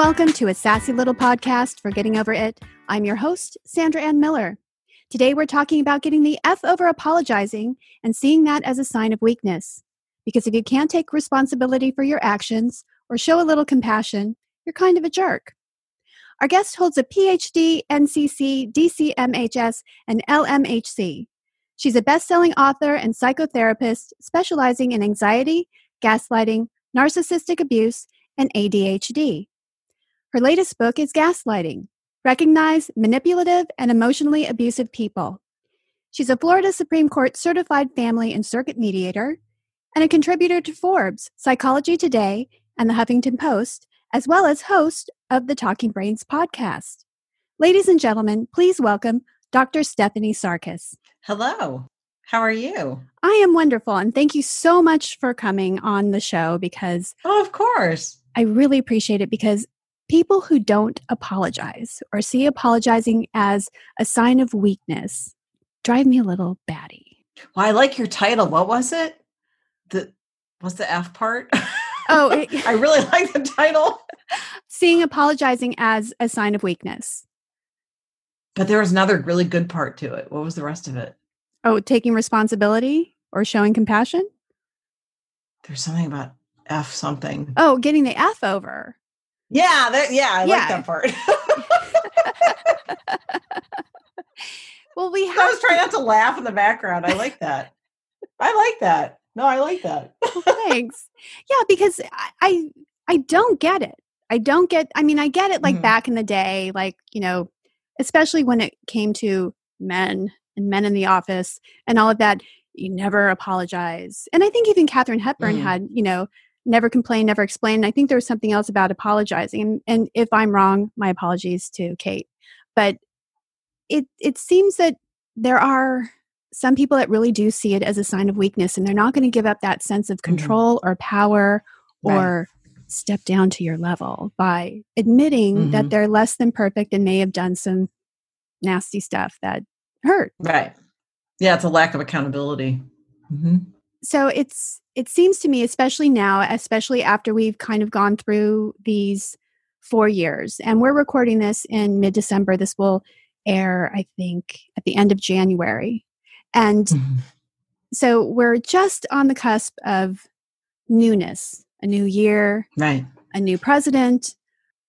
welcome to a sassy little podcast for getting over it. I'm your host, Sandra Ann Miller. Today we're talking about getting the F over apologizing and seeing that as a sign of weakness. Because if you can't take responsibility for your actions or show a little compassion, you're kind of a jerk. Our guest holds a PhD, NCC, DCMHS, and LMHC. She's a best selling author and psychotherapist specializing in anxiety, gaslighting, narcissistic abuse, and ADHD. Her latest book is Gaslighting Recognize Manipulative and Emotionally Abusive People. She's a Florida Supreme Court certified family and circuit mediator and a contributor to Forbes, Psychology Today, and the Huffington Post, as well as host of the Talking Brains podcast. Ladies and gentlemen, please welcome Dr. Stephanie Sarkis. Hello. How are you? I am wonderful, and thank you so much for coming on the show because. Oh, of course. I really appreciate it because people who don't apologize or see apologizing as a sign of weakness drive me a little batty. Well, I like your title. What was it? The was the F part? Oh, it, I really like the title. seeing apologizing as a sign of weakness. But there was another really good part to it. What was the rest of it? Oh, taking responsibility or showing compassion? There's something about F something. Oh, getting the F over. Yeah, that, yeah, I Yeah. like that part. Well, we I was trying not to laugh in the background. I like that. I like that. No, I like that. thanks. Yeah, because I, I I don't get it. I don't get I mean, I get it like Mhm. back in the day, like, you know, especially when it came to men and men in the office and all of that, you never apologize. And I think even Katharine Hepburn Mhm. had, you know, never complain, never explain. And I think there was something else about apologizing. And, and if I'm wrong, my apologies to Kate. But it it seems that there are some people that really do see it as a sign of weakness and they're not going to give up that sense of Mhm. control or power Right. or step down to your level by admitting that Mhm. they're less than perfect and may have done some nasty stuff that hurt. Right. Yeah, it's a lack of accountability. hmm So it's it seems to me especially now especially after we've kind of gone through these 4 years and we're recording this in mid-December this will air I think at the end of January. And Mm-hmm. so we're just on the cusp of newness, a new year, Right. a new president,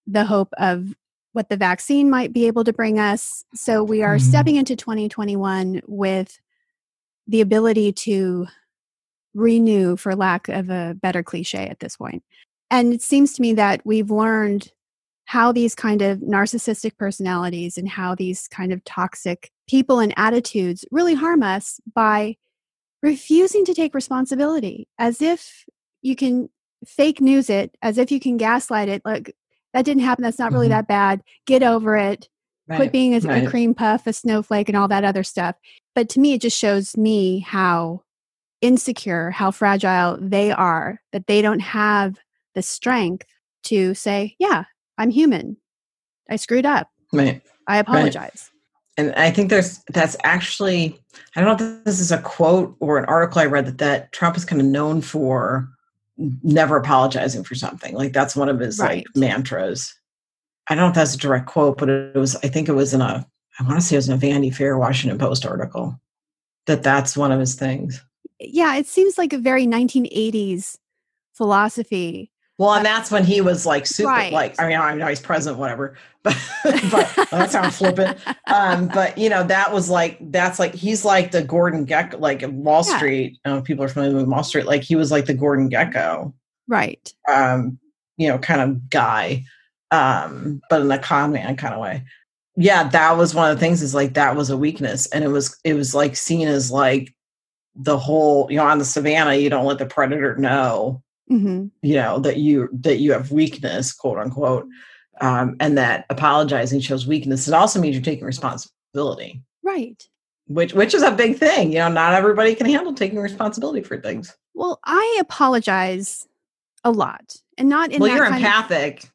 the hope of what the vaccine might be able to bring us. So we are Mhm. stepping into 2021 with the ability to renew, for lack of a better cliche at this point. And it seems to me that we've learned how these kind of narcissistic personalities and how these kind of toxic people and attitudes really harm us by refusing to take responsibility as if you can fake news it as if you can gaslight it like that didn't happen that's not really Mhm. that bad get over it Right. quit being a, a cream puff a snowflake and all that other stuff but to me it just shows me how insecure how fragile they are that they don't have the strength to say yeah i'm human i screwed up Right. i apologize And I think there's that's actually I don't know if this is a quote or an article I read that that Trump is kind of known for never apologizing for something. Like that's one of his Right. like mantras. I don't know if that's a direct quote, but it was I think it was in a I want to say it was in a Vanity Fair Washington Post article that that's one of his things. Yeah it seems like a very 1980s philosophy Well, and that's when he was like super, Right. like I mean, I know he's president, whatever, but but that sounds flippant. Um, but you know, that was like that's like he's like the Gordon Gekko, like Wall Yeah. Street. I don't know if people are familiar with Wall Street. Like he was like the Gordon Gekko, right um, you know, kind of guy, um, but in a con man kind of way. Yeah, that was one of the things. Is like that was a weakness, and it was it was like seen as like the whole you know on the savannah you don't let the predator know hmm you know that you that you have weakness quote unquote um, and that apologizing shows weakness it also means you're taking responsibility right which which is a big thing you know not everybody can handle taking responsibility for things well i apologize a lot and not in well that you're kind of- empathic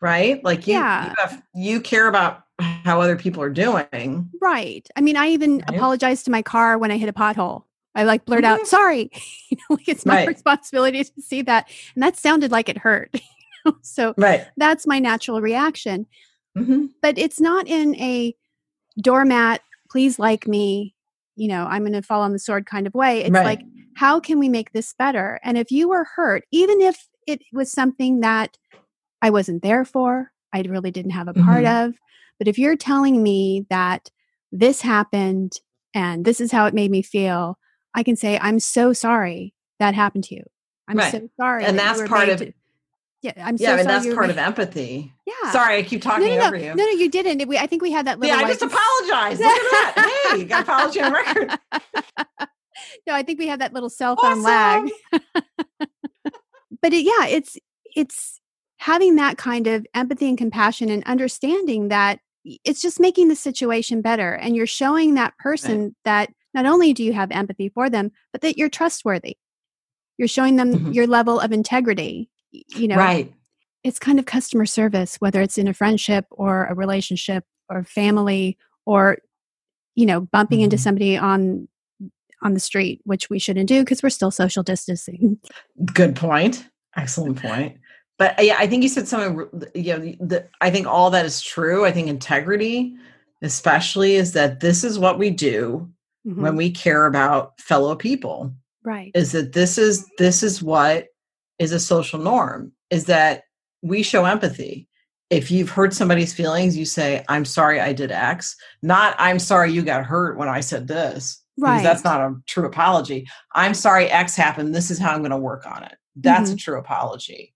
right like you, Yeah. you have you care about how other people are doing Right. I mean, I even Right. apologize to my car when I hit a pothole. I like blurt out, Mhm. sorry. you know, like it's my Right. responsibility to see that. And that sounded like it hurt. so right. that's my natural reaction. hmm But it's not in a doormat, please like me, you know, I'm going to fall on the sword kind of way. It's right. like, how can we make this better? And if you were hurt, even if it was something that I wasn't there for, I really didn't have a part of, but if you're telling me that this happened and this is how it made me feel, I can say, I'm so sorry that happened to you. I'm Right. so sorry. And that that's part of- to-" Yeah, I'm yeah, so and that's part made- of empathy. Yeah. Sorry, I keep talking no, no, over you. no, no, you didn't. We, I think we had that little. yeah, I just apologize. Look at that. Hey, got apology on record. no, I think we had that little cell phone lag. But it, yeah, it's it's having that kind of empathy and compassion and understanding that it's just making the situation better, and you're showing that person that not only do you have empathy for them, but that you're trustworthy. You're showing them Mhm. your level of integrity. You know, Right. it's kind of customer service, whether it's in a friendship or a relationship or family or, you know, bumping into Mhm. somebody on on the street, which we shouldn't do because we're still social distancing. Good point. Excellent point. But yeah, I think you said something. You know, the, I think all that is true. I think integrity, especially, is that this is what we do when Mhm. we care about fellow people. right. Is that this is this is what is a social norm? Is that we show empathy. If you've hurt somebody's feelings, you say, "I'm sorry, I did X." Not, "I'm sorry you got hurt when I said this." Because Right. that's not a true apology. I'm sorry X happened. This is how I'm going to work on it. That's a true apology.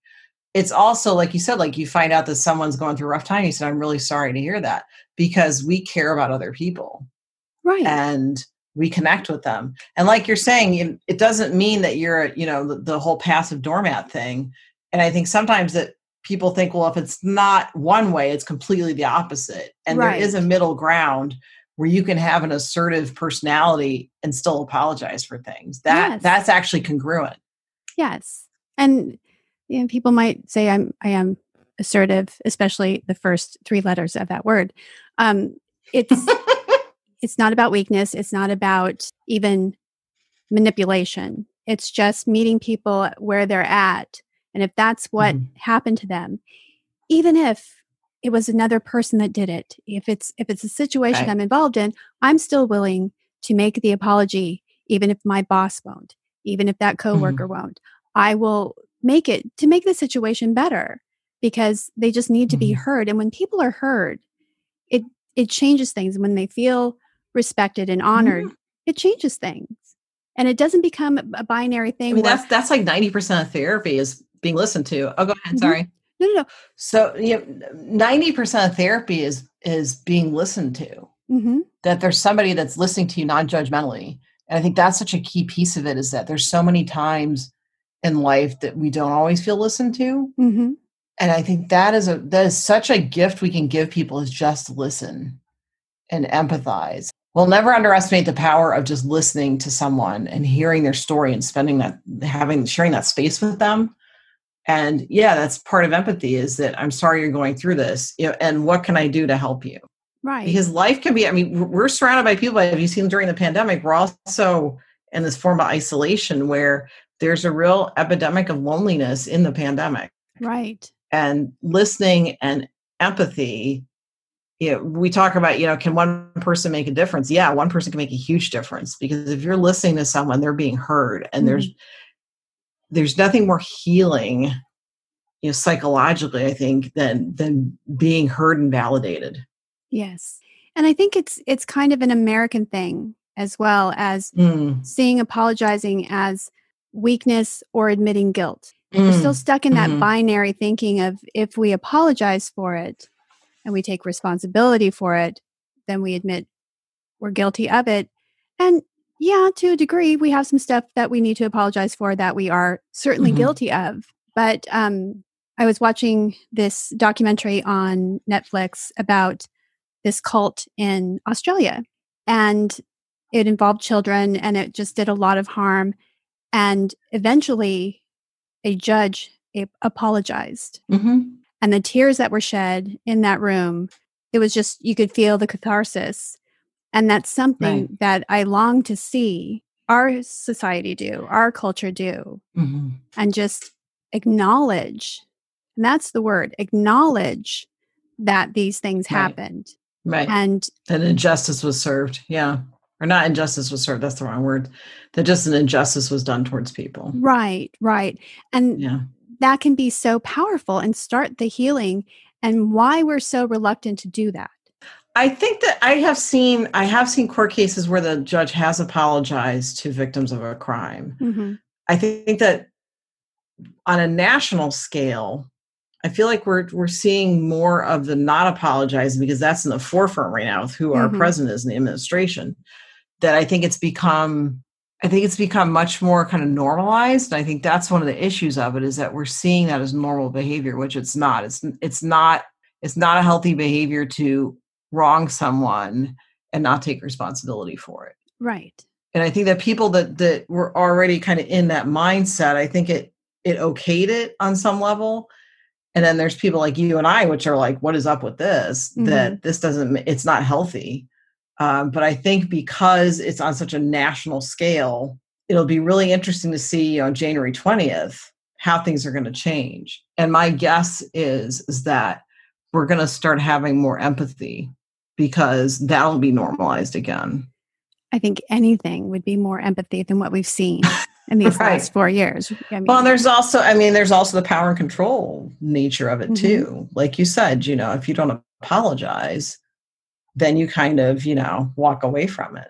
It's also like you said, like you find out that someone's going through a rough time. You said, I'm really sorry to hear that because we care about other people right. and we connect with them. And like you're saying, it- doesn't mean that you're, you know, the, the whole passive doormat thing. And I think sometimes that people think, well, if it's not one way, it's completely the opposite. And there is a middle ground where you can have an assertive personality and still apologize for things. That Yes. that's actually congruent. yes. And you know, people might say I'm I am assertive, especially the first three letters of that word. Um, it's it's not about weakness. It's not about even manipulation. It's just meeting people where they're at. And if that's what Mhm. happened to them, even if it was another person that did it, if it's if it's a situation Right. I'm involved in, I'm still willing to make the apology, even if my boss won't, even if that coworker won't. I will make it to make the situation better because they just need to be Mhm. heard. And when people are heard, it it changes things. When they feel respected and honored, it changes things. And it doesn't become a binary thing. I mean, where, that's that's like 90% of therapy is being listened to. Oh, go ahead. Mhm. Sorry. no, no, no. So you know, 90% of therapy is is being listened to. hmm that there's somebody that's listening to you non-judgmentally and i think that's such a key piece of it is that there's so many times in life that we don't always feel listened to hmm and i think that is a that is such a gift we can give people is just listen and empathize we'll never underestimate the power of just listening to someone and hearing their story and spending that having sharing that space with them and yeah that's part of empathy is that i'm sorry you're going through this and what can i do to help you Right. because life can be i mean we're- we're surrounded by people have you seen during the pandemic we're also in this form of isolation where there's a real epidemic of loneliness in the pandemic right. and listening and empathy you know, we talk about you know can one person make a difference yeah one person can make a huge difference because if you're listening to someone they're being heard and there's there's nothing more healing you know psychologically i think than than being heard and validated Yes. And I think it's it's kind of an American thing as well as Mm, seeing apologizing as weakness or admitting guilt. We're mm. still stuck in that Mhm. binary thinking of if we apologize for it and we take responsibility for it, then we admit we're guilty of it. And yeah, to a degree, we have some stuff that we need to apologize for that we are certainly Mhm. guilty of. But um, I was watching this documentary on Netflix about this cult in Australia, and it involved children, and it just did a lot of harm. And eventually, a judge apologized Mhm. And the tears that were shed in that room it was just you could feel the catharsis and that's something Right. that i long to see our society do our culture do Mhm. and just acknowledge And that's the word acknowledge that these things Right. happened. Right. And That injustice was served. Yeah. Or not injustice was served. That's the wrong word. That just an injustice was done towards people. right, right. And Yeah. That can be so powerful and start the healing and why we're so reluctant to do that. I think that I have seen I have seen court cases where the judge has apologized to victims of a crime. Mhm. I think that on a national scale, I feel like we're we're seeing more of the not apologizing because that's in the forefront right now with who our Mhm. president is in the administration. That I think it's become I think it's become much more kind of normalized. And I think that's one of the issues of it is that we're seeing that as normal behavior, which it's not. It's it's not it's not a healthy behavior to wrong someone and not take responsibility for it Right. and i think that people that that were already kind of in that mindset i think it it okayed it on some level and then there's people like you and i which are like what is up with this that mm-hmm. this doesn't it's not healthy um, but i think because it's on such a national scale it'll be really interesting to see on january 20th how things are going to change and my guess is is that we're going to start having more empathy because that'll be normalized again I think anything would be more empathy than what we've seen in these Right. last four years. I mean, Well, and there's also, I mean, there's also the power and control nature of it Mhm. too. Like you said, you know, if you don't apologize, then you kind of, you know, walk away from it.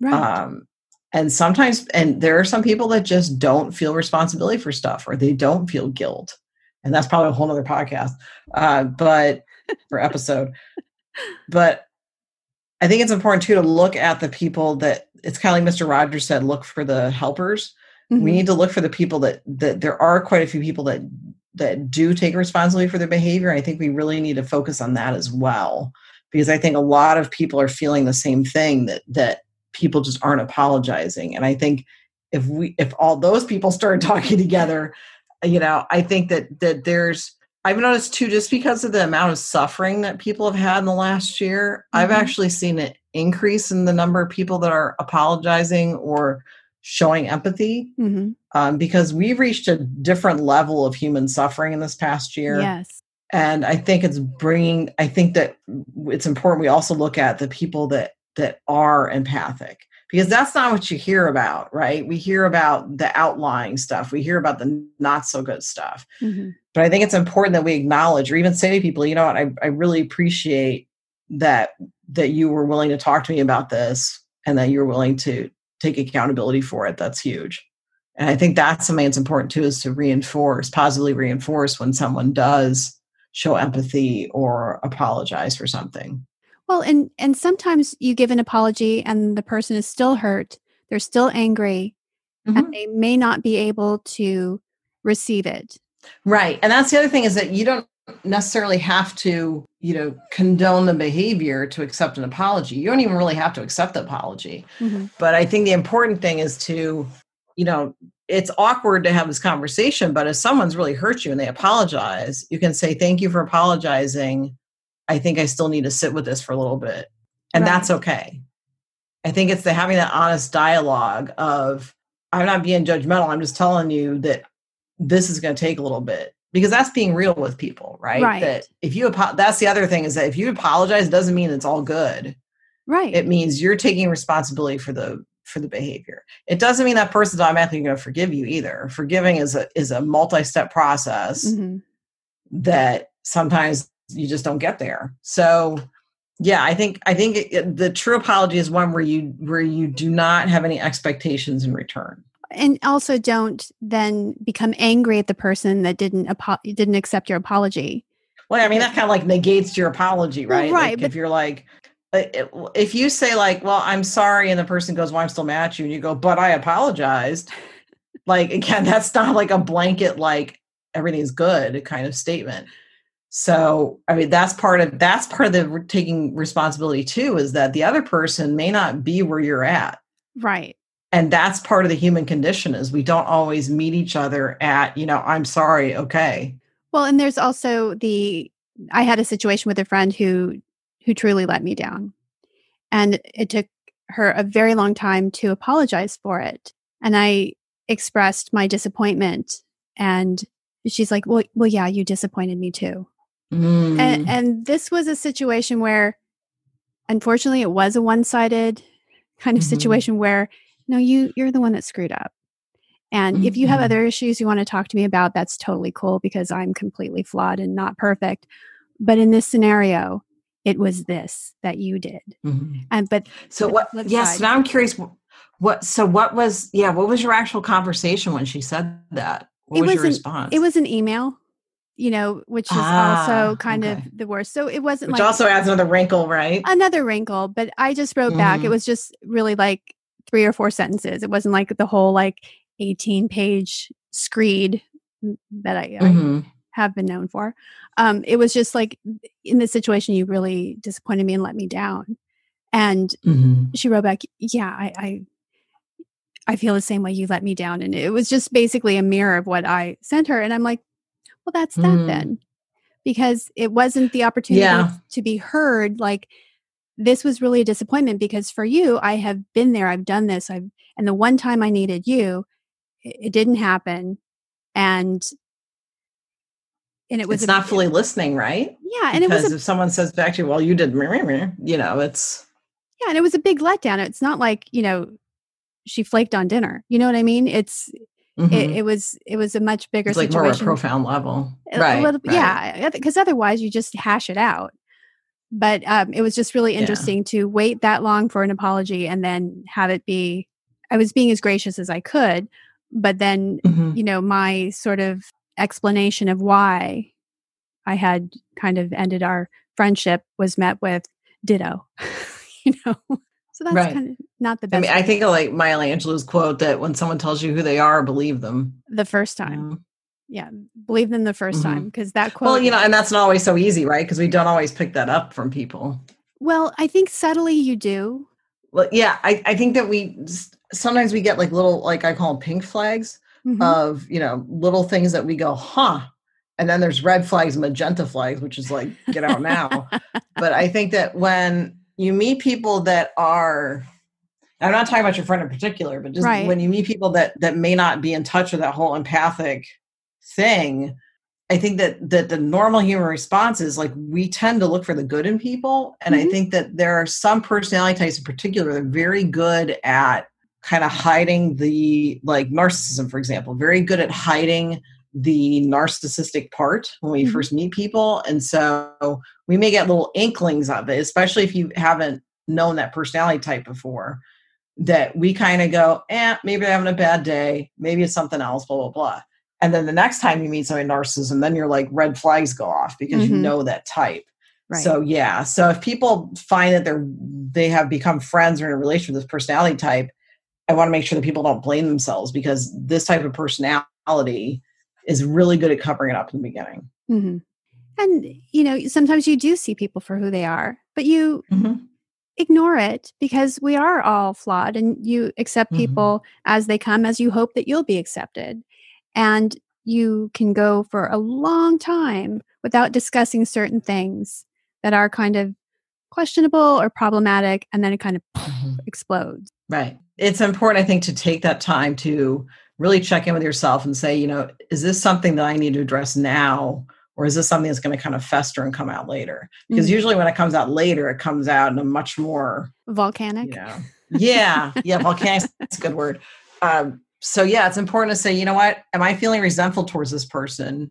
right. Um, and sometimes, and there are some people that just don't feel responsibility for stuff or they don't feel guilt. And that's probably a whole nother podcast, uh, but for episode. But I think it's important too to look at the people that it's kind of like Mr. Rogers said, look for the helpers Mhm. we need to look for the people that that there are quite a few people that that do take responsibility for their behavior i think we really need to focus on that as well because i think a lot of people are feeling the same thing that that people just aren't apologizing and i think if we if all those people started talking together you know i think that that there's i've noticed too just because of the amount of suffering that people have had in the last year i've Mhm. actually seen an increase in the number of people that are apologizing or showing empathy Mhm. um, because we've reached a different level of human suffering in this past year Yes. And i think it's bringing i think that it's important we also look at the people that that are empathic because that's not what you hear about right? We hear about the outlying stuff. We hear about the not so good stuff. Mhm. but i think it's important that we acknowledge or even say to people you know what? I, I really appreciate that that you were willing to talk to me about this and that you're willing to take accountability for it. That's huge. And i think that's something that's important too is to reinforce positively reinforce when someone does show empathy or apologize for something Well, and and sometimes you give an apology and the person is still hurt. They're still angry, Mhm. and they may not be able to receive it. Right. And that's the other thing is that you don't necessarily have to, you know, condone the behavior to accept an apology. You don't even really have to accept the apology. Mhm. But I think the important thing is to, you know, it's awkward to have this conversation, but if someone's really hurt you and they apologize, you can say, Thank you for apologizing. I think I still need to sit with this for a little bit. And that's okay. I think it's the having that honest dialogue of, I'm not being judgmental. I'm just telling you that this is going to take a little bit because that's being real with people, right? Right. That if you, that's the other thing is that if you apologize, it doesn't mean it's all good Right. it means you're taking responsibility for the for the behavior. It doesn't mean that person's automatically going to forgive you either. Forgiving is a is a multi-step process Mhm. that sometimes you just don't get there. So yeah i think i think it, it- the true apology is one where you where you do not have any expectations in return. And also, don't then become angry at the person that didn't apo- didn't accept your apology. well i mean that kind of like negates your apology right? Right, like if you're like if you say like well i'm sorry and the person goes well i'm still mad at you and you go but i apologized like again that's not like a blanket like everything's good kind of statement. So i mean that's part of that's part of the taking responsibility too is that the other person may not be where you're at. Right. and that's part of the human condition is we don't always meet each other at you know i'm sorry okay. Well, and there's also the I had a situation with a friend who who truly let me down. And it took her a very long time to apologize for it. And I expressed my disappointment and she's like, "Well, well, yeah, you disappointed me too." Mm. And, and this was a situation where, unfortunately, it was a one-sided kind of Mhm. situation where, no, you you're the one that screwed up. And if you have Mhm. other issues you want to talk to me about, that's totally cool because I'm completely flawed and not perfect. But in this scenario, it was this that you did. Mhm. And but So what? Yes. side. now I'm curious. What? So what was? Yeah. What was your actual conversation when she said that? What It was, your wasn't- response? it was an email, you know, which is Ah, also kind okay. of the worst. So it wasn't which like also adds another wrinkle, right? another wrinkle, but I just wrote back. It Mhm. was just really like three or four sentences. It wasn't like the whole like 18 page screed that I, I Mhm. Have been known for. Um, it was just like in this situation, you really disappointed me and let me down. And Mhm. she wrote back, "Yeah, I, I, I feel the same way. You let me down." And it was just basically a mirror of what I sent her. And I'm like, "Well, that's that Mm. then," because it wasn't the opportunity Yeah. to be heard. Like this was really a disappointment because for you, I have been there. I've done this. I've and the one time I needed you, it, it didn't happen, and and it was It's a- not fully listening, right? yeah, and it was a if someone says back to you, "Well, you did," meh, meh, meh," you know, it's Yeah, and it was a big letdown. It's not like, you know, she flaked on dinner. You know what I mean? It's it, mhm. it was it was a much bigger it's like more of a situation. profound level, right? little- right. Yeah, because otherwise you just hash it out. But um, it was just really Yeah. interesting to wait that long for an apology and then have it be. I was being as gracious as I could, but then Mhm. you know my sort of explanation of why I had kind of ended our friendship was met with ditto. you know, so that's Right. kind of not the best. I mean, I think of like Maya Angelou's quote that when someone tells you who they are, believe them. the first time. know? Yeah, believe them the 1st Mhm. time because that quote. Well, you know, and that's not always so easy, right? Because we don't always pick that up from people. well, I think subtly you do. Well, yeah, I, I think that we sometimes we get like little, like I call them pink flags Mhm. of, you know, little things that we go, huh. And then there's red flags, magenta flags, which is like, get out now. but I think that when you meet people that are, I'm not talking about your friend in particular, but just Right. when you meet people that that may not be in touch with that whole empathic thing, I think that that the normal human response is like we tend to look for the good in people, and I Mhm. think that there are some personality types in particular that are very good at kind of hiding the like narcissism, for example, very good at hiding the narcissistic part when we Mhm. first meet people, and so we may get little inklings of it, especially if you haven't known that personality type before. That we kind of go, eh, maybe they're having a bad day, maybe it's something else, blah blah blah. And then the next time you meet somebody narcissism, then you're like red flags go off because you Mhm. know that type. Right. So yeah. So if people find that they're they have become friends or in a relationship with this personality type, I want to make sure that people don't blame themselves because this type of personality is really good at covering it up in the beginning. hmm And you know, sometimes you do see people for who they are, but you ignore it because we are all flawed, and you accept Mhm. people as they come, as you hope that you'll be accepted, and you can go for a long time without discussing certain things that are kind of questionable or problematic, and then it kind of Mhm. explodes. Right. It's important, I think, to take that time to really check in with yourself and say, you know, is this something that I need to address now? Or is this something that's going to kind of fester and come out later? Because Mhm. usually when it comes out later, it comes out in a much more, Volcanic. you know, yeah, yeah, volcanic That's a good word. Um, so yeah, it's important to say, you know what? Am I feeling resentful towards this person?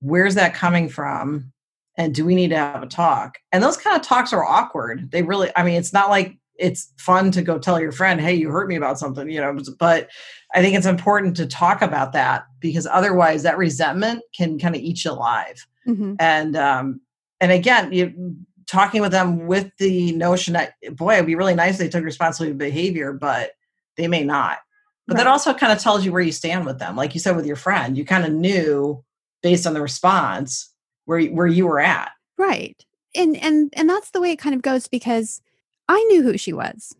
Where's that coming from? And do we need to have a talk? And those kind of talks are awkward. They really, I mean, it's not like it's fun to go tell your friend, hey, you hurt me about something, you know, but I think it's important to talk about that because otherwise that resentment can kind of eat you alive. Mhm. And um, and again, you talking with them with the notion that boy, it'd be really nice if they took responsibility of behavior, but they may not. But that also kind of tells you where you stand with them. Like you said with your friend, you kind of knew based on the response where where you were at. Right. And and and that's the way it kind of goes because I knew who she was.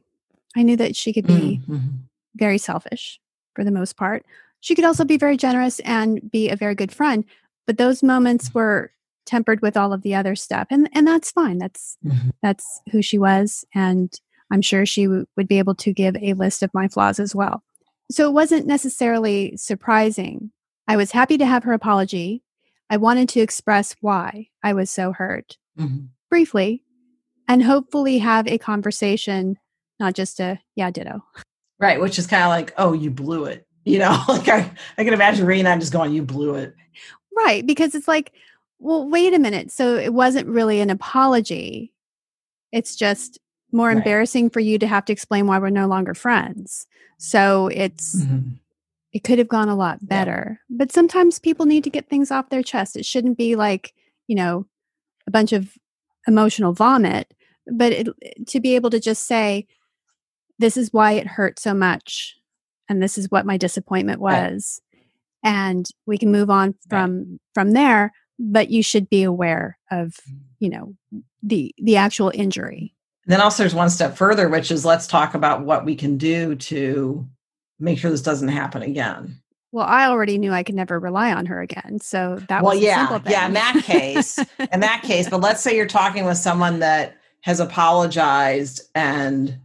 I knew that she could be Mhm. very selfish for the most part. She could also be very generous and be a very good friend, but those moments were tempered with all of the other stuff and and that's fine. That's Mhm. that's who she was and I'm sure she w- would be able to give a list of my flaws as well. So it wasn't necessarily surprising I was happy to have her apology. I wanted to express why I was so hurt Mhm. briefly and hopefully have a conversation, not just a yeah, ditto. Right, which is kind of like, oh, you blew it. You know, like I, I can imagine that and just going, you blew it. Right. Because it's like, well, wait a minute. So it wasn't really an apology. It's just more Right. embarrassing for you to have to explain why we're no longer friends. So it's, Mhm. it could have gone a lot Yeah. better. But sometimes people need to get things off their chest. It shouldn't be like, you know, a bunch of emotional vomit, but it, to be able to just say, this is why it hurt so much. And this is what my disappointment Right. was. And we can move on from from there, but you should be aware of, mm. you know, the the actual injury. Then also there's one step further, which is let's talk about what we can do to make sure this doesn't happen again. Well, I already knew I could never rely on her again. So that well, was a yeah, yeah. In that case, in that case, but let's say you're talking with someone that has apologized and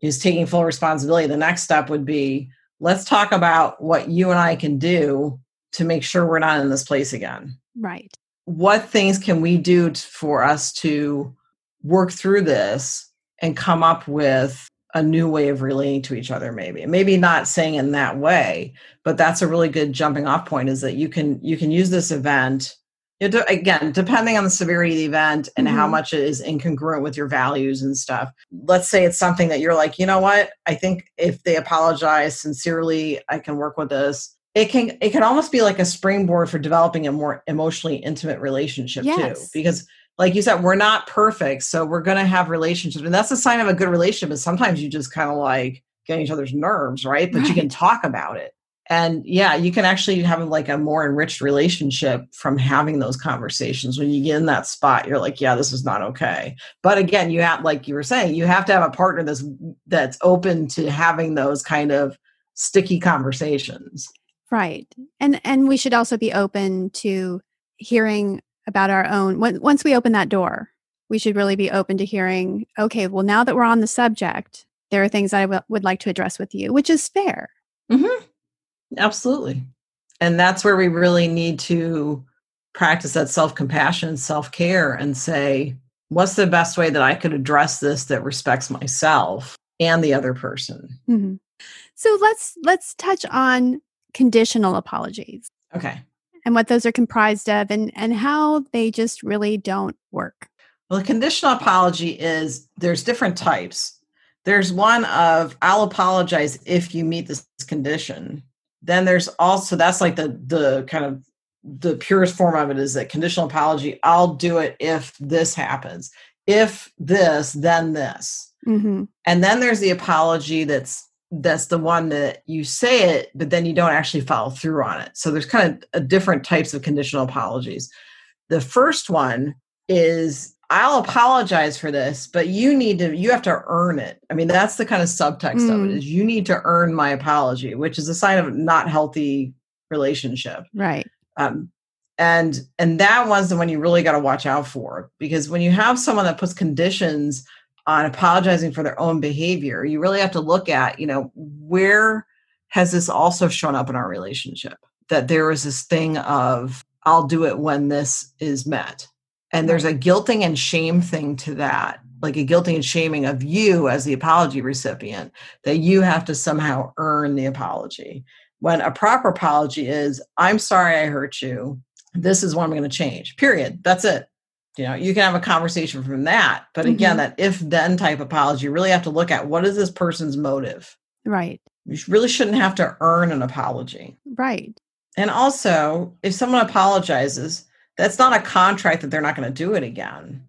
is taking full responsibility. The next step would be let's talk about what you and I can do to make sure we're not in this place again. right. What things can we do for us to work through this and come up with a new way of relating to each other maybe. Maybe not saying in that way but that's a really good jumping off point is that you can you can use this event again depending on the severity of the event and how Mhm. much it is incongruent with your values and stuff let's say it's something that you're like you know what? I think if they apologize sincerely i can work with this. It can it can almost be like a springboard for developing a more emotionally intimate relationship too because like you said we're not perfect so we're going to have relationships and that's a sign of a good relationship is sometimes you just kind of like get each other's nerves right? But you can talk about it. And yeah you can actually have like a more enriched relationship from having those conversations. When you get in that spot you're like yeah this is not okay. But again you have like you were saying you have to have a partner that's that's open to having those kind of sticky conversations. Right. And and we should also be open to hearing about our own once we open that door, we should really be open to hearing, okay, well now that we're on the subject, there are things that I w- would like to address with you, which is fair. Mm-hmm. Absolutely. And that's where we really need to practice that self compassion, self care, and say, what's the best way that I could address this that respects myself and the other person? Mhm. So let's let's touch on conditional apologies Okay. And what those are comprised of and and how they just really don't work. Well, a conditional apology is there's different types. There's one of I'll apologize if you meet this condition. Then there's also that's like the the kind of the purest form of it is that conditional apology. I'll do it if this happens. If this, then this. Mhm. And then there's the apology that's that's the one that you say it, but then you don't actually follow through on it. So there's kind of a different types of conditional apologies. The first one is I'll apologize for this, but you need to you have to earn it. I mean, that's the kind of subtext of it Mm. you need to earn my apology, which is a sign of not healthy relationship Right. um, and and that one's the one you really got to watch out for because when you have someone that puts conditions on apologizing for their own behavior. You really have to look at you know where has this also shown up in our relationship? That there is this thing of i'll do it when this is met. And there's a guilting and shame thing to that like a guilting and shaming of you as the apology recipient that you have to somehow earn the apology. When a proper apology is i'm sorry i hurt you. This is what i'm going to change. Period. That's it you know you can have a conversation from that but again Mhm. that if then type apology you really have to look at what is this person's motive Right. you really shouldn't have to earn an apology Right. and also if someone apologizes that's not a contract that they're not going to do it again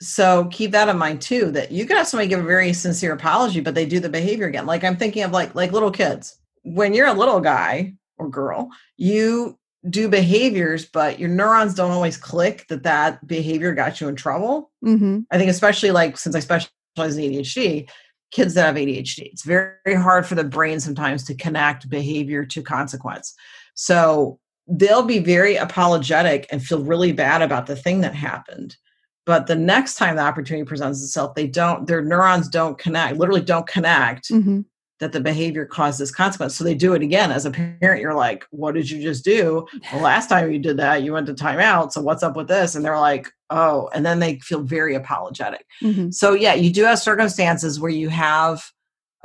so keep that in mind too that you can have somebody give a very sincere apology but they do the behavior again like i'm thinking of like like little kids when you're a little guy or girl you do behaviors but your neurons don't always click that that behavior got you in trouble. Hmm i think especially like since i specialize in adhd kids that have adhd it's very, very hard for the brain sometimes to connect behavior to consequence. So they'll be very apologetic and feel really bad about the thing that happened. But the next time the opportunity presents itself they don't their neurons don't connect literally don't connect hmm that the behavior causes consequence. So they do it again. As a parent, you're like, what did you just do? The last time you did that, you went to timeout. So what's up with this? And they're like, oh, and then they feel very apologetic. Mm-hmm. So yeah, you do have circumstances where you have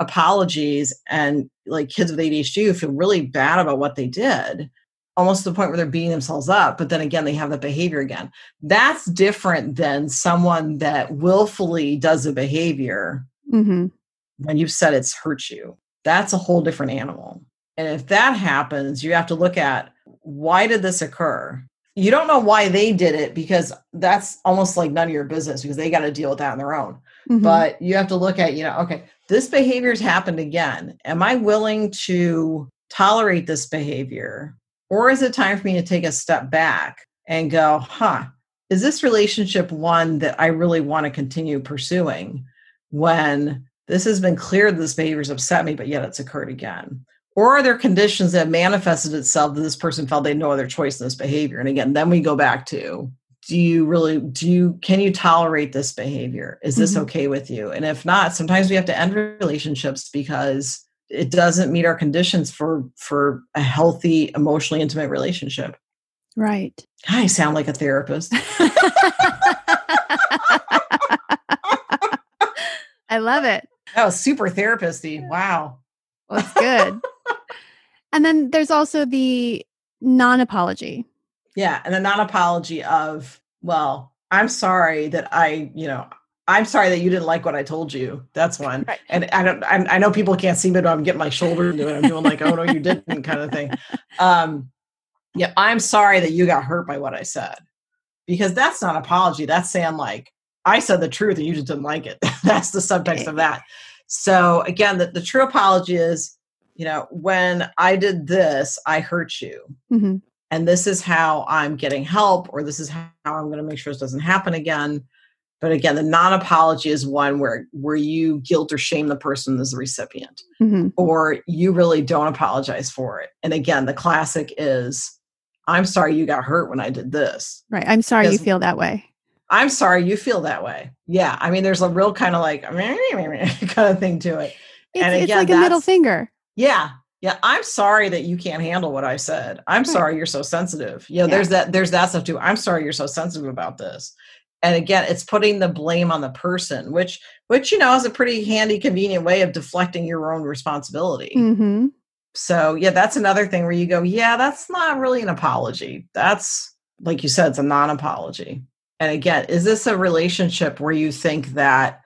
apologies and like kids with ADHD feel really bad about what they did almost to the point where they're beating themselves up but then again they have that behavior again that's different than someone that willfully does a behavior mm-hmm. When you've said it's hurt you. That's a whole different animal. And if that happens you have to look at why did this occur? You don't know why they did it because that's almost like none of your business because they got to deal with that on their own. Mm-hmm. but you have to look at you know okay this behavior's happened again. Am i willing to tolerate this behavior? Or is it time for me to take a step back and go, huh, is this relationship one that I really want to continue pursuing when this has been clear that this behavior has upset me, but yet it's occurred again? Or are there conditions that manifested itself that this person felt they had no other choice in this behavior? And again, then we go back to do you really do you can you tolerate this behavior is this mm-hmm. okay with you and if not sometimes we have to end relationships because it doesn't meet our conditions for for a healthy emotionally intimate relationship right i sound like a therapist i love it that was super therapist-y wow well it's good and then there's also the non-apology yeah and the non-apology of well i'm sorry that i you know I'm sorry that you didn't like what I told you. That's one. Right. And I don't, I'm, i know people can't see me, but I'm getting my shoulder into it. I'm doing like, oh no, you didn't kind of thing. Um, yeah, I'm sorry that you got hurt by what I said because that's not apology. That's saying like, I said the truth and you just didn't like it. that's the subtext of that. So again, the, the true apology is, you know, when I did this, I hurt you. Mm-hmm. And this is how I'm getting help, or this is how I'm going to make sure this doesn't happen again but again, the non-apology is one where where you guilt or shame the person as the recipient, mm-hmm. or you really don't apologize for it. And again, the classic is, "I'm sorry you got hurt when I did this." Right. I'm sorry you feel that way. I'm sorry you feel that way. Yeah. I mean, there's a real kind of like kind of thing to it. It's, and again, it's like a middle finger. Yeah. Yeah, I'm sorry that you can't handle what I said. I'm right. sorry you're so sensitive. You know, yeah. there's that there's that stuff too. I'm sorry you're so sensitive about this and again it's putting the blame on the person which which you know is a pretty handy convenient way of deflecting your own responsibility mm-hmm. so yeah that's another thing where you go yeah that's not really an apology that's like you said it's a non-apology and again is this a relationship where you think that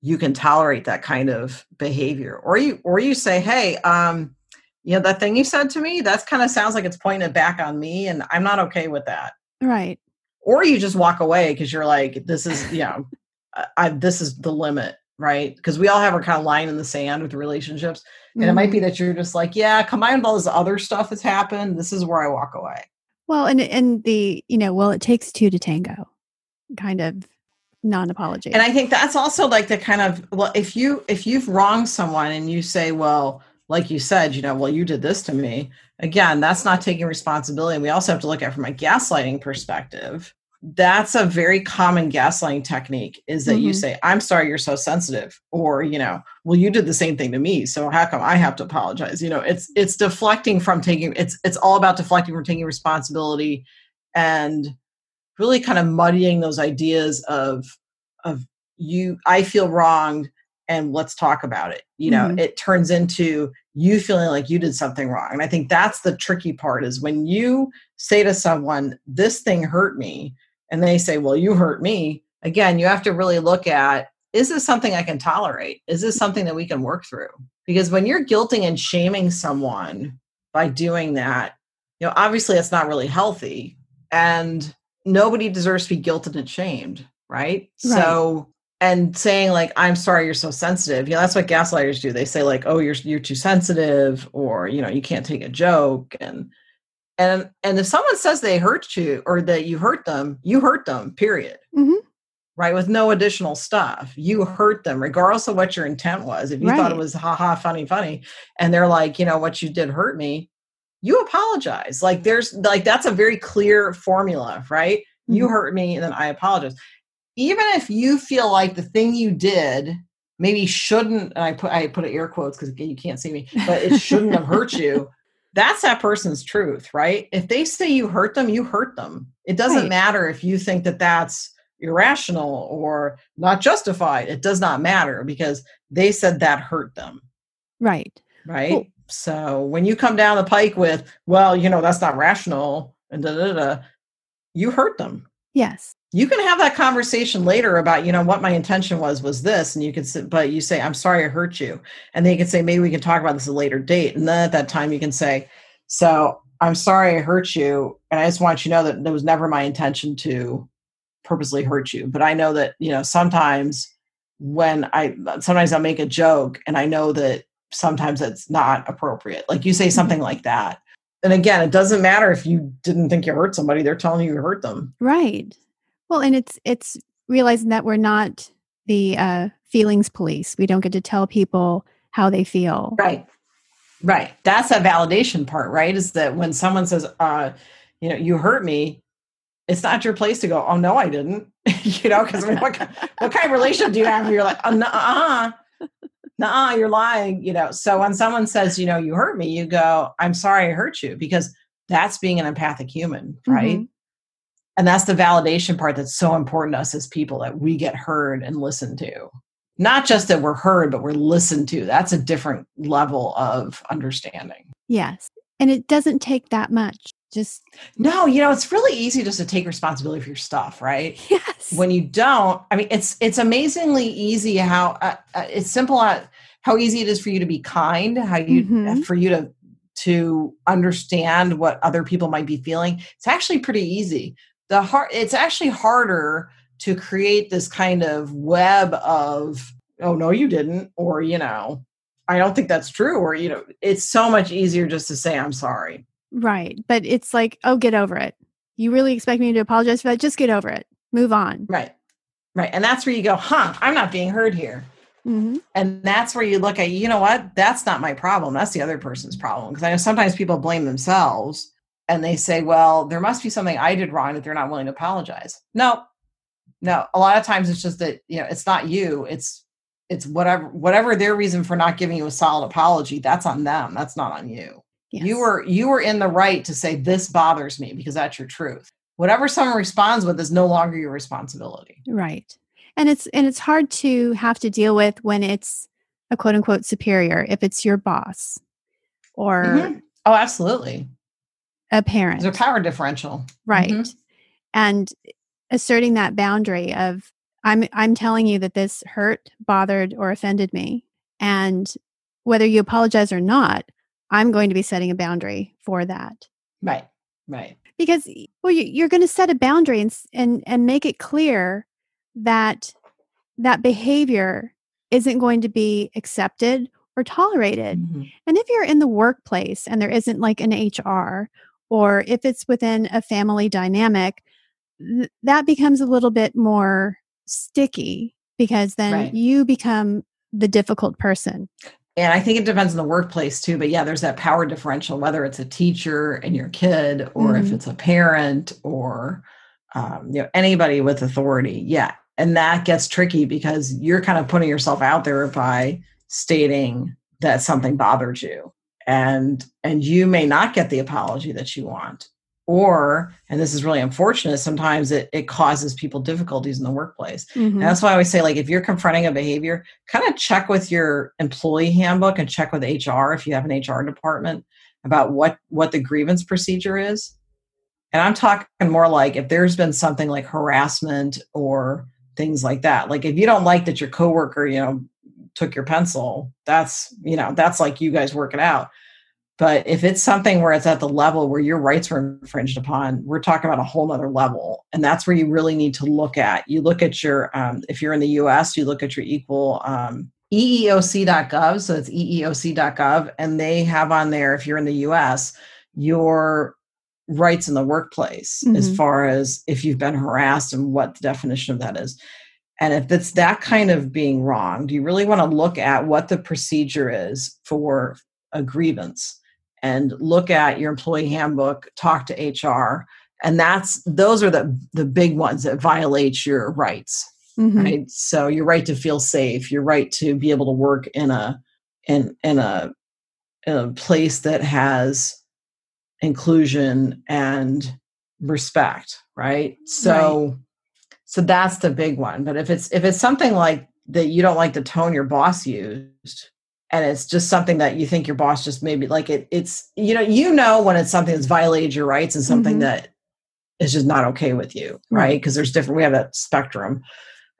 you can tolerate that kind of behavior or you or you say hey um you know that thing you said to me that kind of sounds like it's pointed back on me and i'm not okay with that right or you just walk away because you're like, this is, you know, I, this is the limit, right? Because we all have our kind of line in the sand with relationships. And mm-hmm. it might be mm-hmm. that you're just like, yeah, combined with all this other stuff that's happened, this is where I walk away. Well, and and the, you know, well, it takes two to tango kind of non-apology. And I think that's also like the kind of well, if you if you've wronged someone and you say, well, like you said, you know, well, you did this to me. Again, that's not taking responsibility. And we also have to look at from a gaslighting perspective that's a very common gaslighting technique is that mm-hmm. you say i'm sorry you're so sensitive or you know well you did the same thing to me so how come i have to apologize you know it's it's deflecting from taking it's it's all about deflecting from taking responsibility and really kind of muddying those ideas of of you i feel wronged and let's talk about it you know mm-hmm. it turns into you feeling like you did something wrong and i think that's the tricky part is when you say to someone this thing hurt me and they say, Well, you hurt me, again, you have to really look at is this something I can tolerate? Is this something that we can work through? Because when you're guilting and shaming someone by doing that, you know, obviously it's not really healthy and nobody deserves to be guilted and shamed, right? right? So and saying like i'm sorry you're so sensitive you know that's what gaslighters do they say like oh you're you're too sensitive or you know you can't take a joke and and and if someone says they hurt you or that you hurt them you hurt them period mm-hmm. right with no additional stuff you hurt them regardless of what your intent was if you right. thought it was ha ha funny funny and they're like you know what you did hurt me you apologize like there's like that's a very clear formula right mm-hmm. you hurt me and then i apologize even if you feel like the thing you did maybe shouldn't and i put i put air quotes because you can't see me but it shouldn't have hurt you that's that person's truth right if they say you hurt them you hurt them it doesn't Right. matter if you think that that's irrational or not justified it does not matter because they said that hurt them Right. right Cool. So when you come down the pike with well you know that's not rational and da da da you hurt them Yes. you can have that conversation later about you know what my intention was was this and you can say but you say i'm sorry i hurt you and then you can say maybe we can talk about this at a later date and then at that time you can say so i'm sorry i hurt you and i just want you to know that it was never my intention to purposely hurt you but i know that you know sometimes when i sometimes i'll make a joke and i know that sometimes it's not appropriate like you say something like that and again it doesn't matter if you didn't think you hurt somebody they're telling you you hurt them Right. Well, and it's it's realizing that we're not the uh, feelings police. We don't get to tell people how they feel. Right. Right. That's a validation part, right? Is that when someone says, uh, you know, you hurt me, it's not your place to go, oh no, I didn't. you know, because I mean, what, what kind of relationship do you have where you're like, oh uh nah, you're lying, you know. So when someone says, you know, you hurt me, you go, I'm sorry I hurt you, because that's being an empathic human, right? Mm-hmm. And that's the validation part that's so important to us as people that we get heard and listened to. Not just that we're heard, but we're listened to. That's a different level of understanding. Yes. And it doesn't take that much. Just No, you know, it's really easy just to take responsibility for your stuff, right? yes. When you don't, I mean, it's it's amazingly easy how uh, uh, it's simple uh, how easy it is for you to be kind, how you Mhm. for you to to understand what other people might be feeling. It's actually pretty easy. The hard it's actually harder to create this kind of web of oh no you didn't or you know I don't think that's true or you know it's so much easier just to say I'm sorry. Right. But it's like, oh, get over it. You really expect me to apologize for that? Just get over it. Move on. Right. Right. And that's where you go, huh, I'm not being heard here. hmm And that's where you look at, you know what? That's not my problem. That's the other person's problem. Because I know sometimes people blame themselves and they say, well, there must be something I did wrong that they're not willing to apologize. No, no. A lot of times it's just that, you know, it's not you. It's, it's whatever, whatever their reason for not giving you a solid apology, that's on them. That's not on you. Yes. You were, you were in the right to say, this bothers me because that's your truth. Whatever someone responds with is no longer your responsibility. Right. And it's and it's hard to have to deal with when it's a quote unquote superior, if it's your boss or Mhm. Oh, absolutely. a parent. There's a power differential. right. Mhm. And asserting that boundary of I'm I'm telling you that this hurt, bothered, or offended me. And whether you apologize or not, I'm going to be setting a boundary for that. Right. Right. because well you, you're going to set a boundary and, and and make it clear that that behavior isn't going to be accepted or tolerated Mhm. and if you're in the workplace and there isn't like an hr or if it's within a family dynamic th- that becomes a little bit more sticky because then Right. you become the difficult person And I think it depends on the workplace too. But yeah, there's that power differential, whether it's a teacher and your kid, or if Mhm. it's a parent, or um, you know anybody with authority. Yeah, and that gets tricky because you're kind of putting yourself out there by stating that something bothered you, and and you may not get the apology that you want, or and this is really unfortunate. Sometimes it it causes people difficulties in the workplace. Mhm. And that's why I always say, like, if you're confronting a behavior, kind of check with your employee handbook and check with HR if you have an HR department about what what the grievance procedure is. And I'm talking more like if there's been something like harassment or things like that. Like if you don't like that your coworker, you know, took your pencil, that's you know, that's like you guys work it out. But if it's something where it's at the level where your rights were infringed upon, we're talking about a whole nother level. And that's where you really need to look at. You look at your, um, if you're in the US, you look at your equal um, EEOC.gov. So it's EEOC.gov. And they have on there, if you're in the US, your rights in the workplace as Mhm. far as if you've been harassed and what the definition of that is. And if it's that kind of being wronged, you really want to look at what the procedure is for a grievance and look at your employee handbook, talk to HR. And that's those are the the big ones that violate your rights. Mhm. right? So your right to feel safe, your right to be able to work in a in in a in a place that has inclusion and respect, right? So so that's the big one. But if it's if it's something like that you don't like the tone your boss used and it's just something that you think your boss just maybe like it it's you know you know when it's something that's violated your rights and something Mhm. that is just not okay with you Right. right because there's different we have that spectrum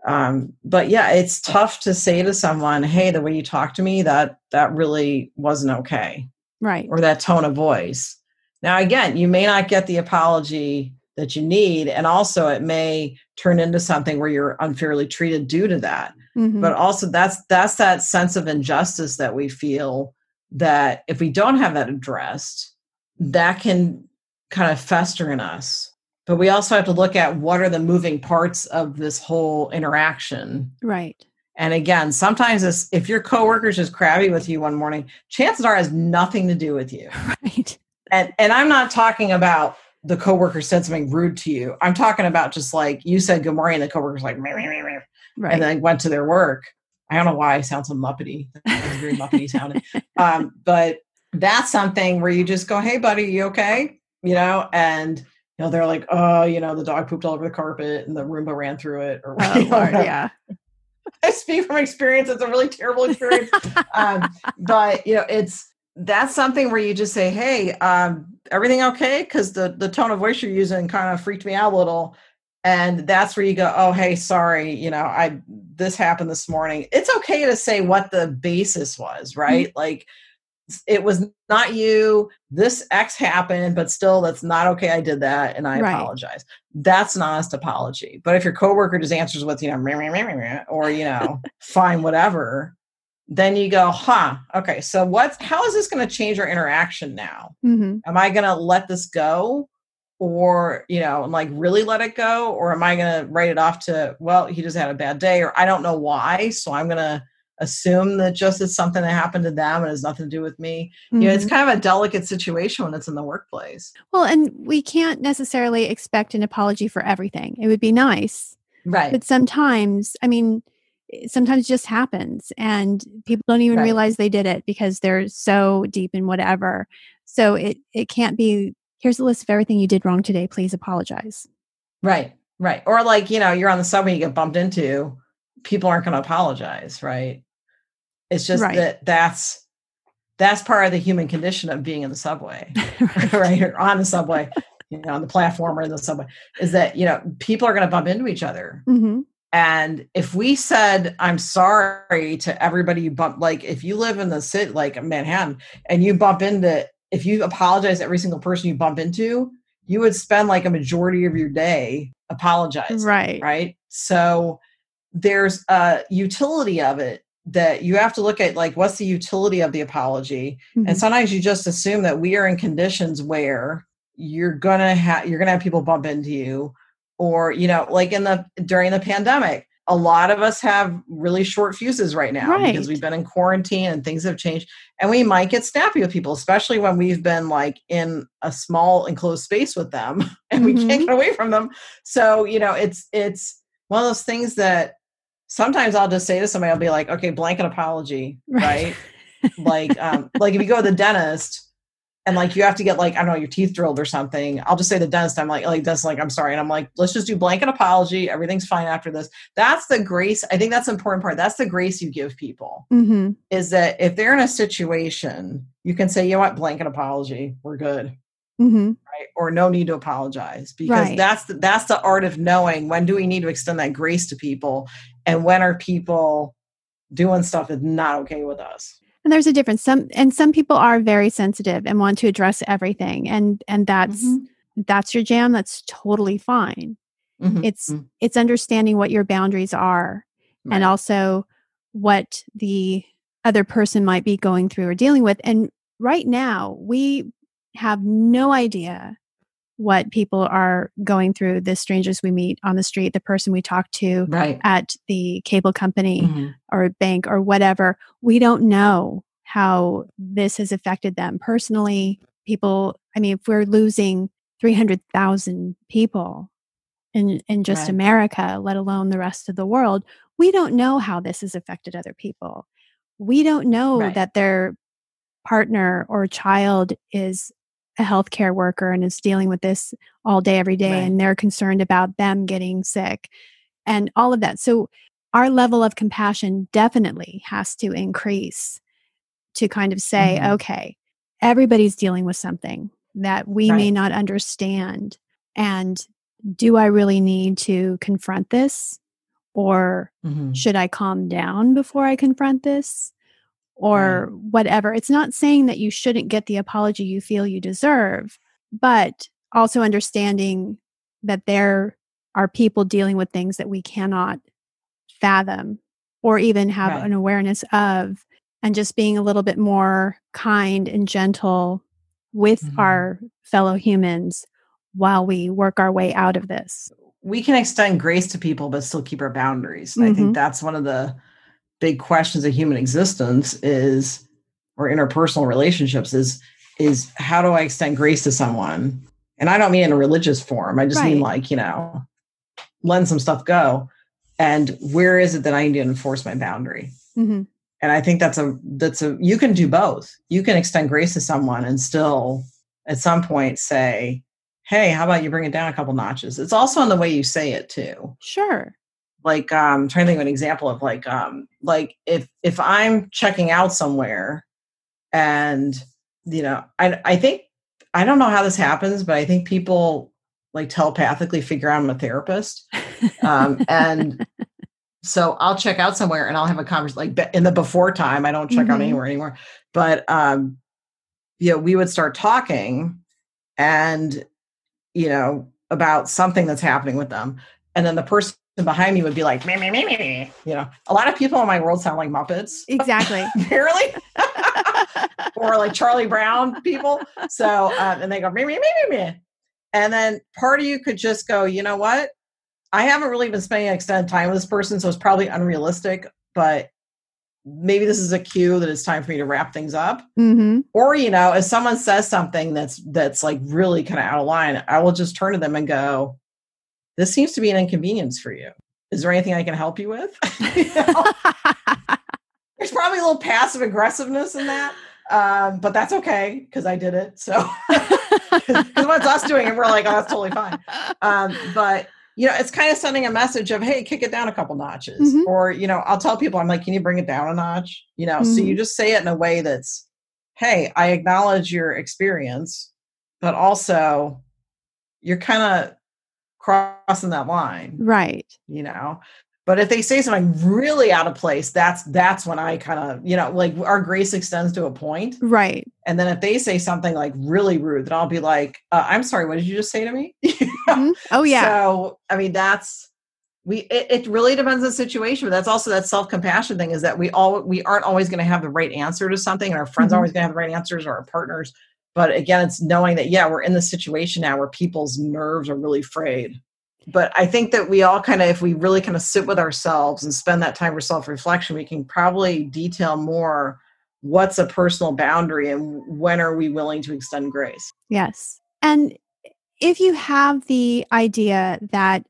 um but yeah it's tough to say to someone hey the way you talk to me that that really wasn't okay Right. or that tone of voice now again you may not get the apology that you need and also it may turn into something where you're unfairly treated due to that Mhm. but also that's that's that sense of injustice that we feel that if we don't have that addressed that can kind of fester in us but we also have to look at what are the moving parts of this whole interaction right. and again sometimes this, if your coworker's just crabby with you one morning chances are it has nothing to do with you Right. and and i'm not talking about the coworker said something rude to you i'm talking about just like you said good morning and the coworker's like "Meh, meh, meh, meh," Right. and then went to their work. I don't know why I sound so muppety. Very muppety sounding. Um, but that's something where you just go, "Hey, buddy, you okay?" You know, and you know they're like, "Oh, you know, the dog pooped all over the carpet and the Roomba ran through it." Or oh, you know, Lord, yeah. I speak from experience. It's a really terrible experience. um, but you know, it's that's something where you just say, "Hey, um, everything okay?" Because the the tone of voice you're using kind of freaked me out a little, and that's where you go, "Oh, hey, sorry, you know, I this happened this morning." It's okay to say what the basis was, right? Like it was not you. This X happened, but still, that's not okay. I did that, and I Right. apologize. That's an honest apology. But if your coworker just answers with, you know, "Meh, meh, meh, meh, meh," or you know, fine, whatever, then you go, huh, okay, so what's how is this going to change our interaction now? hmm Am I going to let this go? Or, you know, and like really let it go? Or am I going to write it off to, well, he just had a bad day, or I don't know why. So I'm going to assume that just it's something that happened to them and has nothing to do with me. You know, it's Mhm. kind of a delicate situation when it's in the workplace. Well, and we can't necessarily expect an apology for everything. It would be nice, Right. but sometimes, I mean, sometimes it just happens and people don't even Right. realize they did it because they're so deep in whatever. So it it can't be here's a list of everything you did wrong today. Please apologize. Right. Right. Or like, you know, you're on the subway, you get bumped into, people aren't going to apologize. Right. It's just Right. that that's that's part of the human condition of being in the subway, right? Or on the subway, you know, on the platform or in the subway, is that, you know, people are going to bump into each other. hmm And if we said, I'm sorry to everybody you bump, like if you live in the city, like Manhattan, and you bump into, if you apologize to every single person you bump into, you would spend like a majority of your day apologizing. Right. Right. So there's a utility of it that you have to look at like what's the utility of the apology Mhm. and sometimes you just assume that we are in conditions where you're gonna have you're gonna have people bump into you or you know like in the during the pandemic a lot of us have really short fuses right now because we've been in quarantine and things have changed and we might get snappy with people especially when we've been like in a small enclosed space with them and we can't Mhm. get away from them. So you know it's it's one of those things that sometimes i'll just say to somebody i'll be like okay blanket apology right? Like um like if you go to the dentist and like you have to get like I don't know your teeth drilled or something, I'll just say the dentist. I'm like like that's like I'm sorry, and I'm like let's just do blanket apology. Everything's fine after this. That's the grace. I think that's the important part. That's the grace you give people Mhm. is that if they're in a situation, you can say you know what blanket apology, we're good, Mhm. right? Or no need to apologize because Right. that's the, that's the art of knowing when do we need to extend that grace to people, and when are people doing stuff that's not okay with us. And there's a difference. Some and some people are very sensitive and want to address everything, and and that's Mhm. that's your jam. That's totally fine. Mhm. It's Mhm. it's understanding what your boundaries are, and also what the other person might be going through or dealing with. And right now, we have no idea what people are going through. The strangers we meet on the street, the person we talk to right. at the cable company Mhm. or bank or whatever, we don't know how this has affected them personally. People, I mean, if we're losing 300,000 people, in in just Right. America, let alone the rest of the world, we don't know how this has affected other people. We don't know Right. that their partner or child is a healthcare worker and is dealing with this all day every day Right. and they're concerned about them getting sick and all of that. So our level of compassion definitely has to increase to kind of say, Mhm. okay, everybody's dealing with something that we may not understand. And do I really need to confront this? Or Mhm. should I calm down before I confront this? Or whatever. It's not saying that you shouldn't get the apology you feel you deserve, but also understanding that there are people dealing with things that we cannot fathom or even have Right. an awareness of, and just being a little bit more kind and gentle with Mhm. our fellow humans while we work our way out of this. we can extend grace to people but still keep our boundaries and i think that's one of the big questions of human existence is or interpersonal relationships is is how do i extend grace to someone? And i don't mean in a religious form i just mean like you know let some stuff go. And where is it that i need to enforce my boundary? Hmm and i think that's a that's a you can do both. You can extend grace to someone and still at some point say hey how about you bring it down a couple notches? It's also in the way you say it too. Sure. Like um trying to think of an example of like um like if if i'm checking out somewhere and you know i i think i don't know how this happens but i think people like telepathically figure out i'm a therapist. Um and so i'll check out somewhere and i'll have a conversation like in the before time i don't check out Mhm. anywhere anymore. But um you know we would start talking and you know about something that's happening with them. And then the person behind me would be like me me me me you know? A lot of people in my world sound like muppets. Exactly. apparently. Or like charlie brown people. So um, and they go me me me me me. And then part of you could just go you know what? I haven't really been spending extended time with this person so it's probably unrealistic but maybe this is a cue that it's time for me to wrap things up. Hmm or you know if someone says something that's that's like really kind of out of line i will just turn to them and go this seems to be an inconvenience for you. Is there anything i can help you with? You there's probably a little passive aggressiveness in that um, but that's okay because i did it so. Because when it's us doing it we're like oh that's totally fine. Um, but you know it's kind of sending a message of hey kick it down a couple notches Mhm. or you know i'll tell people i'm like can you bring it down a notch? You know so you just say it in a way that's hey i acknowledge your experience but also you're kind of crossing that line right. you know but if they say something really out of place that's that's when i kind of you know like our grace extends to a point Right. and then if they say something like really rude then i'll be like uh, i'm sorry what did you just say to me Mhm. Oh yeah. so i mean that's we it, it really depends on the situation but that's also that self-compassion thing is that we all we aren't always going to have the right answer to something and our friends Mhm. aren't always going to have the right answers or our partners but again it's knowing that yeah we're in the situation now where people's nerves are really frayed but i think that we all kind of if we really kind of sit with ourselves and spend that time for self-reflection we can probably detail more what's a personal boundary and when are we willing to extend grace Yes. And if you have the idea that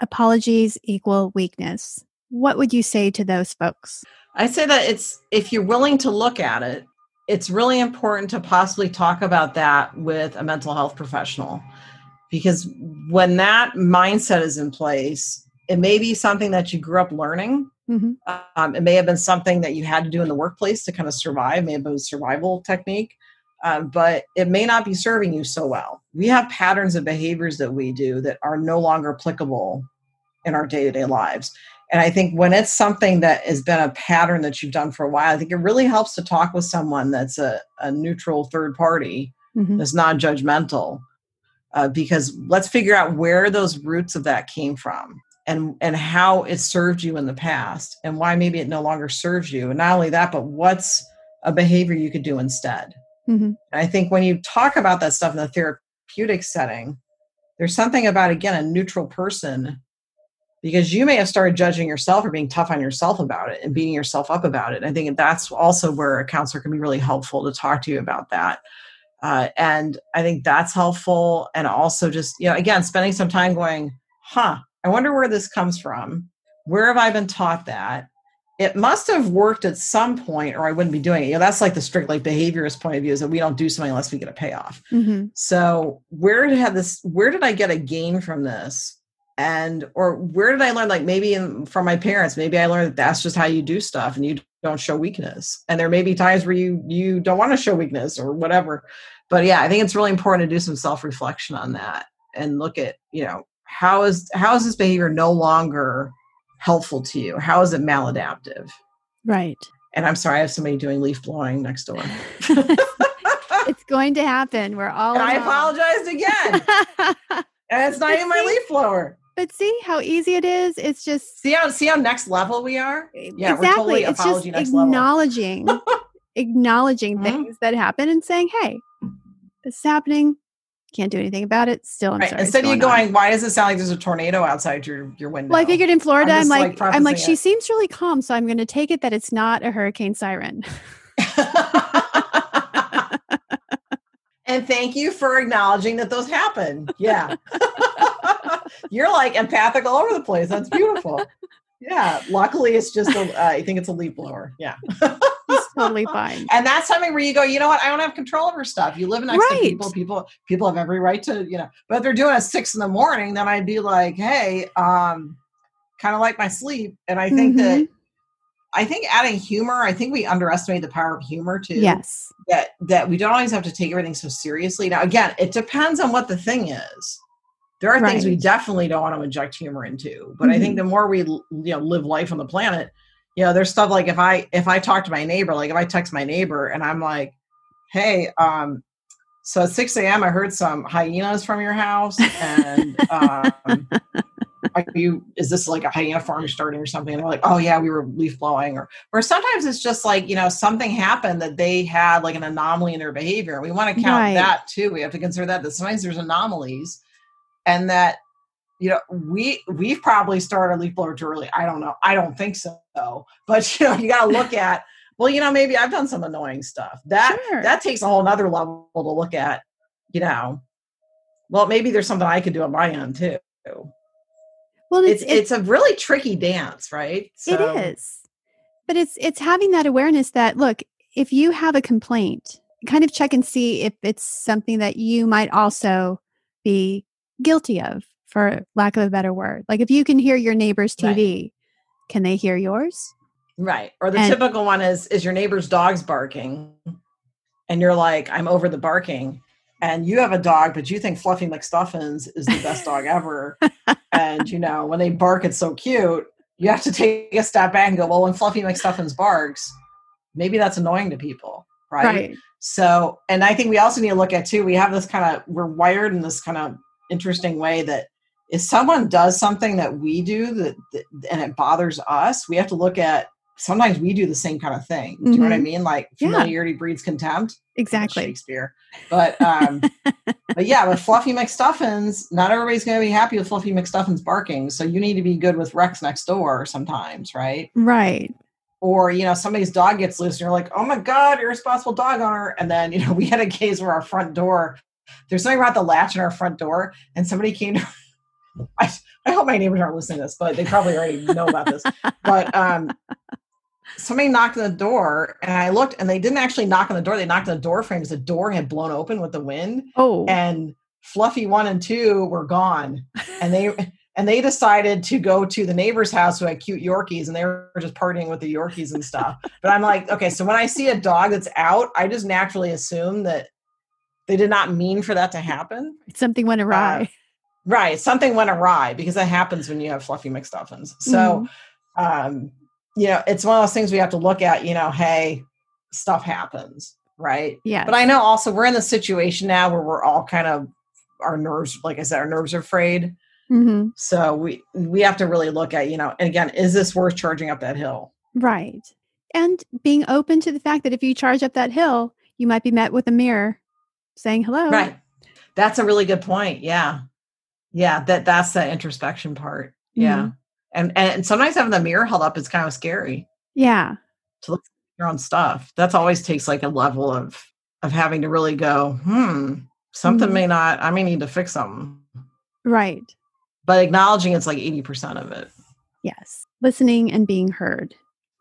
apologies equal weakness, what would you say to those folks? I say that it's if you're willing to look at it, it's really important to possibly talk about that with a mental health professional. Because when that mindset is in place, it may be something that you grew up learning. Mhm. Um, it may have been something that you had to do in the workplace to kind of survive, may have been a survival technique, um, but it may not be serving you so well. We have patterns of behaviors that we do that are no longer applicable in our day to day lives. And I think when it's something that has been a pattern that you've done for a while, I think it really helps to talk with someone that's a, a neutral third party Mhm. that's non judgmental. Uh, because let's figure out where those roots of that came from and and how it served you in the past and why maybe it no longer serves you and not only that but what's a behavior you could do instead Mhm. and I think when you talk about that stuff in the therapeutic setting, there's something about, again, a neutral person because you may have started judging yourself or being tough on yourself about it and beating yourself up about it. I think that's also where a counselor can be really helpful to talk to you about that. Uh, and I think that's helpful. And also just, you know, again, spending some time going, huh, I wonder where this comes from. Where have I been taught that? It must have worked at some point, or I wouldn't be doing it. You know, that's like the strict like behaviorist point of view is that we don't do something unless we get a payoff. Mm-hmm. So where did have this? Where did I get a gain from this? And or where did I learn? Like maybe in, from my parents. Maybe I learned that that's just how you do stuff, and you don't show weakness. And there may be times where you you don't want to show weakness or whatever. But yeah, I think it's really important to do some self reflection on that and look at you know how is how is this behavior no longer helpful to you? How is it maladaptive? Right. And I'm sorry, I have somebody doing leaf blowing next door. it's going to happen. We're all. And I apologized again. and it's not even my leaf blower. But see how easy it is. It's just see how see how next level we are. Yeah, exactly. we're totally it's apology just next acknowledging, acknowledging mm-hmm. things that happen and saying, "Hey, this is happening. Can't do anything about it. Still, I'm right. sorry. Instead of you going, on. why does it sound like there's a tornado outside your your window? Well, I figured in Florida, I'm, I'm like, like I'm like, she seems really calm, so I'm going to take it that it's not a hurricane siren. and thank you for acknowledging that those happen. Yeah, you're like empathic all over the place. That's beautiful. Yeah, luckily it's just a, uh, I think it's a leaf blower. Yeah it's totally fine. And that's something where you go, you know what? I don't have control over stuff. You live next right. to people. People people have every right to, you know. But if they're doing it at six in the morning, then I'd be like, hey, um, kind of like my sleep. And I think mm-hmm. that I think adding humor, I think we underestimate the power of humor too. Yes. That that we don't always have to take everything so seriously. Now again, it depends on what the thing is. There are right. things we definitely don't want to inject humor into, but mm-hmm. I think mm-hmm. the more we you know live life on the planet, you know, there's stuff like if I if I talk to my neighbor, like if I text my neighbor and I'm like, hey, um, so at 6 a.m. I heard some hyenas from your house, and um, are you is this like a hyena farm starting or something? And they're like, oh yeah, we were leaf blowing, or or sometimes it's just like you know something happened that they had like an anomaly in their behavior. We want to count right. that too. We have to consider that that sometimes there's anomalies, and that you know, we we've probably started leaf blower too early. I don't know. I don't think so. But you know, you got to look at. Well, you know, maybe I've done some annoying stuff. That sure. that takes a whole nother level to look at. You know, well, maybe there's something I could do on my end too. Well, it's it's, it's a really tricky dance, right? So. It is, but it's it's having that awareness that look, if you have a complaint, kind of check and see if it's something that you might also be guilty of for lack of a better word. Like if you can hear your neighbor's TV, right. can they hear yours? Right. Or the and, typical one is is your neighbor's dog's barking and you're like, I'm over the barking. And you have a dog, but you think Fluffy McStuffins is the best dog ever. and you know, when they bark, it's so cute. You have to take a step back and go, well, when Fluffy McStuffins barks, maybe that's annoying to people. Right? right. So, and I think we also need to look at too, we have this kind of, we're wired in this kind of interesting way that if someone does something that we do that, that, and it bothers us we have to look at sometimes we do the same kind of thing do you mm-hmm. know what i mm-hmm. mean like familiarity yeah. breeds contempt exactly shakespeare but um but yeah with fluffy mcstuffins not everybody's going to be happy with fluffy mcstuffins barking so you need to be good with rex next door sometimes right right or you know somebody's dog gets loose and you're like oh my god irresponsible dog owner and then you know we had a case where our front door there's something about the latch in our front door and somebody came to I, I hope my neighbors aren't listening to this, but they probably already know about this. But um, somebody knocked on the door, and I looked, and they didn't actually knock on the door. They knocked on the door frame because the door had blown open with the wind. Oh, and Fluffy one and two were gone, and they and they decided to go to the neighbor's house who had cute Yorkies, and they were just partying with the Yorkies and stuff. but I'm like, okay, so when I see a dog that's out, I just naturally assume that they did not mean for that to happen. Something went awry. Uh, Right. Something went awry because that happens when you have fluffy McStuffins. So, mm-hmm. um, you know, it's one of those things we have to look at, you know, hey, stuff happens. Right. Yeah. But I know also we're in the situation now where we're all kind of, our nerves, like I said, our nerves are frayed. Mm-hmm. So we, we have to really look at, you know, and again, is this worth charging up that hill? Right. And being open to the fact that if you charge up that hill, you might be met with a mirror saying hello. Right. That's a really good point. Yeah yeah that that's the introspection part yeah mm-hmm. and and sometimes having the mirror held up is kind of scary yeah to look at your own stuff that's always takes like a level of of having to really go hmm something mm-hmm. may not i may need to fix something right but acknowledging it's like 80% of it. Yes. Listening and being heard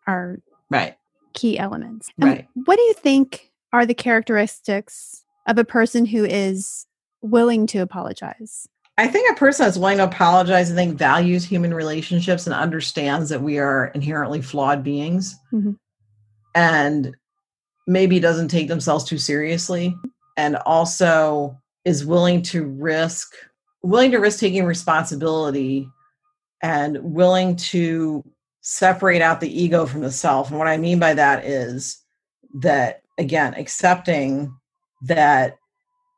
are Right. key elements. And Right. What do you think are the characteristics of a person who is willing to apologize? I think a person that's willing to apologize, I think values human relationships and understands that we are inherently flawed beings Mhm. and maybe doesn't take themselves too seriously and also is willing to risk willing to risk taking responsibility and willing to separate out the ego from the self. And what I mean by that is that again, accepting that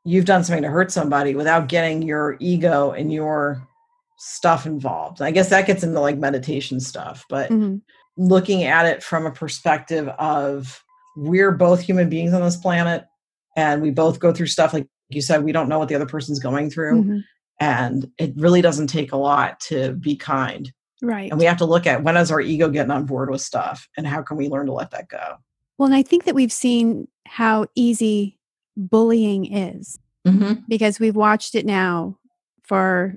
you've done something to hurt somebody without getting your ego and your stuff involved. I guess that gets into like meditation stuff, but Mhm. looking at it from a perspective of we're both human beings on this planet and we both go through stuff like you said we don't know what the other person's going through Mhm. and it really doesn't take a lot to be kind Right. and we have to look at when is our ego getting on board with stuff and how can we learn to let that go well, and I think that we've seen how easy bullying is mm-hmm. because we've watched it now for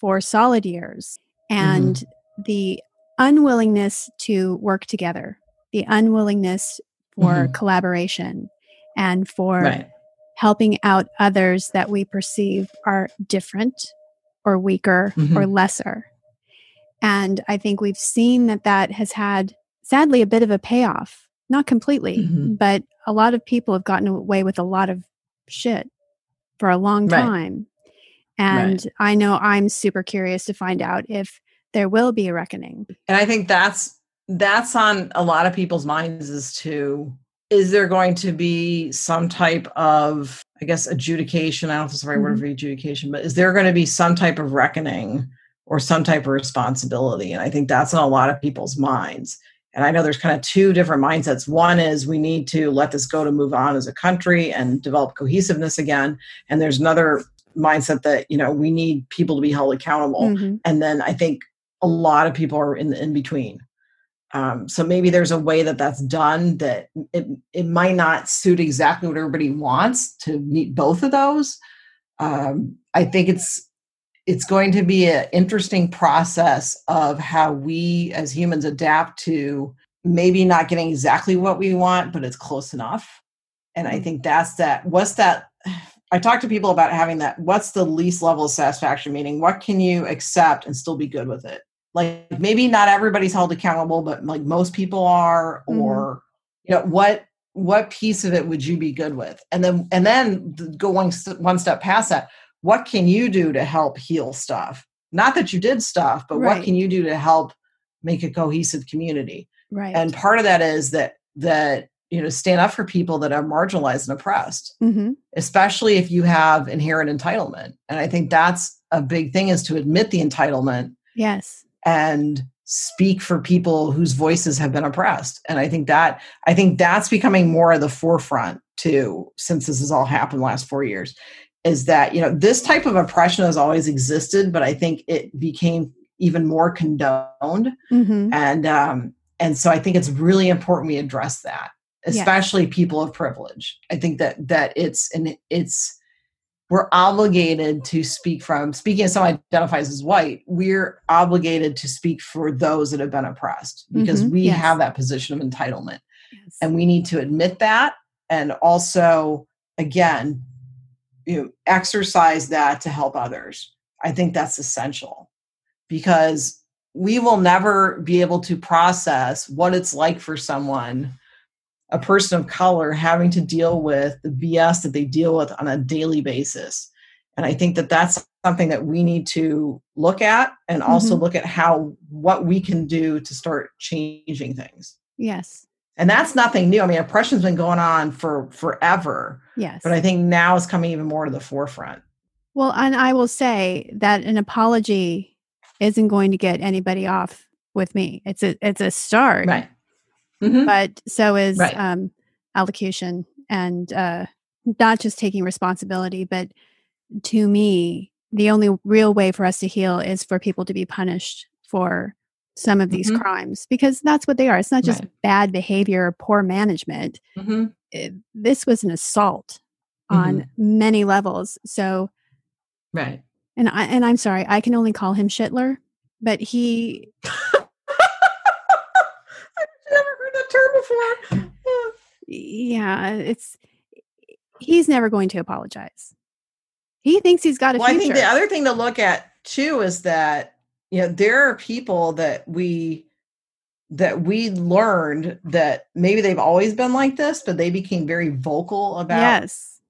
for solid years and the unwillingness to work together the unwillingness for Mhm. collaboration and for right helping out others that we perceive are different or weaker or lesser and i think we've seen that that has had sadly a bit of a payoff not completely Mhm. but a lot of people have gotten away with a lot of shit for a long Right. time and i know i'm super curious to find out if there will be a reckoning. And i think that's that's on a lot of people's minds as to is there going to be some type of i guess adjudication? I don't know if it's the right word for adjudication but is there going to be some type of reckoning or some type of responsibility? And i think that's on a lot of people's minds and i know there's kind of two different mindsets. One is we need to let this go to move on as a country and develop cohesiveness again. And there's another mindset that you know we need people to be held accountable. Mhm. and then i think a lot of people are in the in between um, so maybe there's a way that that's done that it, it might not suit exactly what everybody wants to meet both of those. Um, i think it's it's going to be an interesting process of how we as humans adapt to maybe not getting exactly what we want but it's close enough. And i mm-hmm. think that's that what's that i talk to people about having that what's the least level of satisfaction meaning what can you accept and still be good with it? Like maybe not everybody's held accountable but like most people are or mm-hmm. you know what what piece of it would you be good with? And then and then going st- one step past that what can you do to help heal stuff? Not that you did stuff but Right. what can you do to help make a cohesive community? Right. And part of that is that that you know stand up for people that are marginalized and oppressed hmm especially if you have inherent entitlement. And i think that's a big thing is to admit the entitlement yes. and speak for people whose voices have been oppressed. And i think that i think that's becoming more of the forefront too since this has all happened the last four years is that you know this type of oppression has always existed but i think it became even more condoned hmm and um and so i think it's really important we address that Yes. especially people of privilege i think that that it's and it's we're obligated to speak from speaking as someone identifies as white we're obligated to speak for those that have been oppressed because Mhm. we Yes. have that position of entitlement yes. and we need to admit that and also again you know exercise that to help others. I think that's essential because we will never be able to process what it's like for someone a person of color having to deal with the bs that they deal with on a daily basis. And i think that that's something that we need to look at and also Mhm. look at how what we can do to start changing things. Yes and that's nothing new. I mean, oppression's been going on for forever, yes but I think now it's coming even more to the forefront. Well, and I will say that an apology isn't going to get anybody off with me. It's a it's a start, Right. Mhm. but so is Right. um, allocution and uh, not just taking responsibility. But to me, the only real way for us to heal is for people to be punished for some of these Mhm. crimes because that's what they are. It's not just Right. bad behavior or poor management. Mhm. It, this was an assault on Mm-hmm. many levels. So Right. and I and I'm sorry, I can only call him Shitler, but he I've never heard that term before. yeah, it's he's never going to apologize. He thinks he's got a well, future. I think the other thing to look at too is that you know there are people that we that we learned that maybe they've always been like this, but they became very vocal about yes.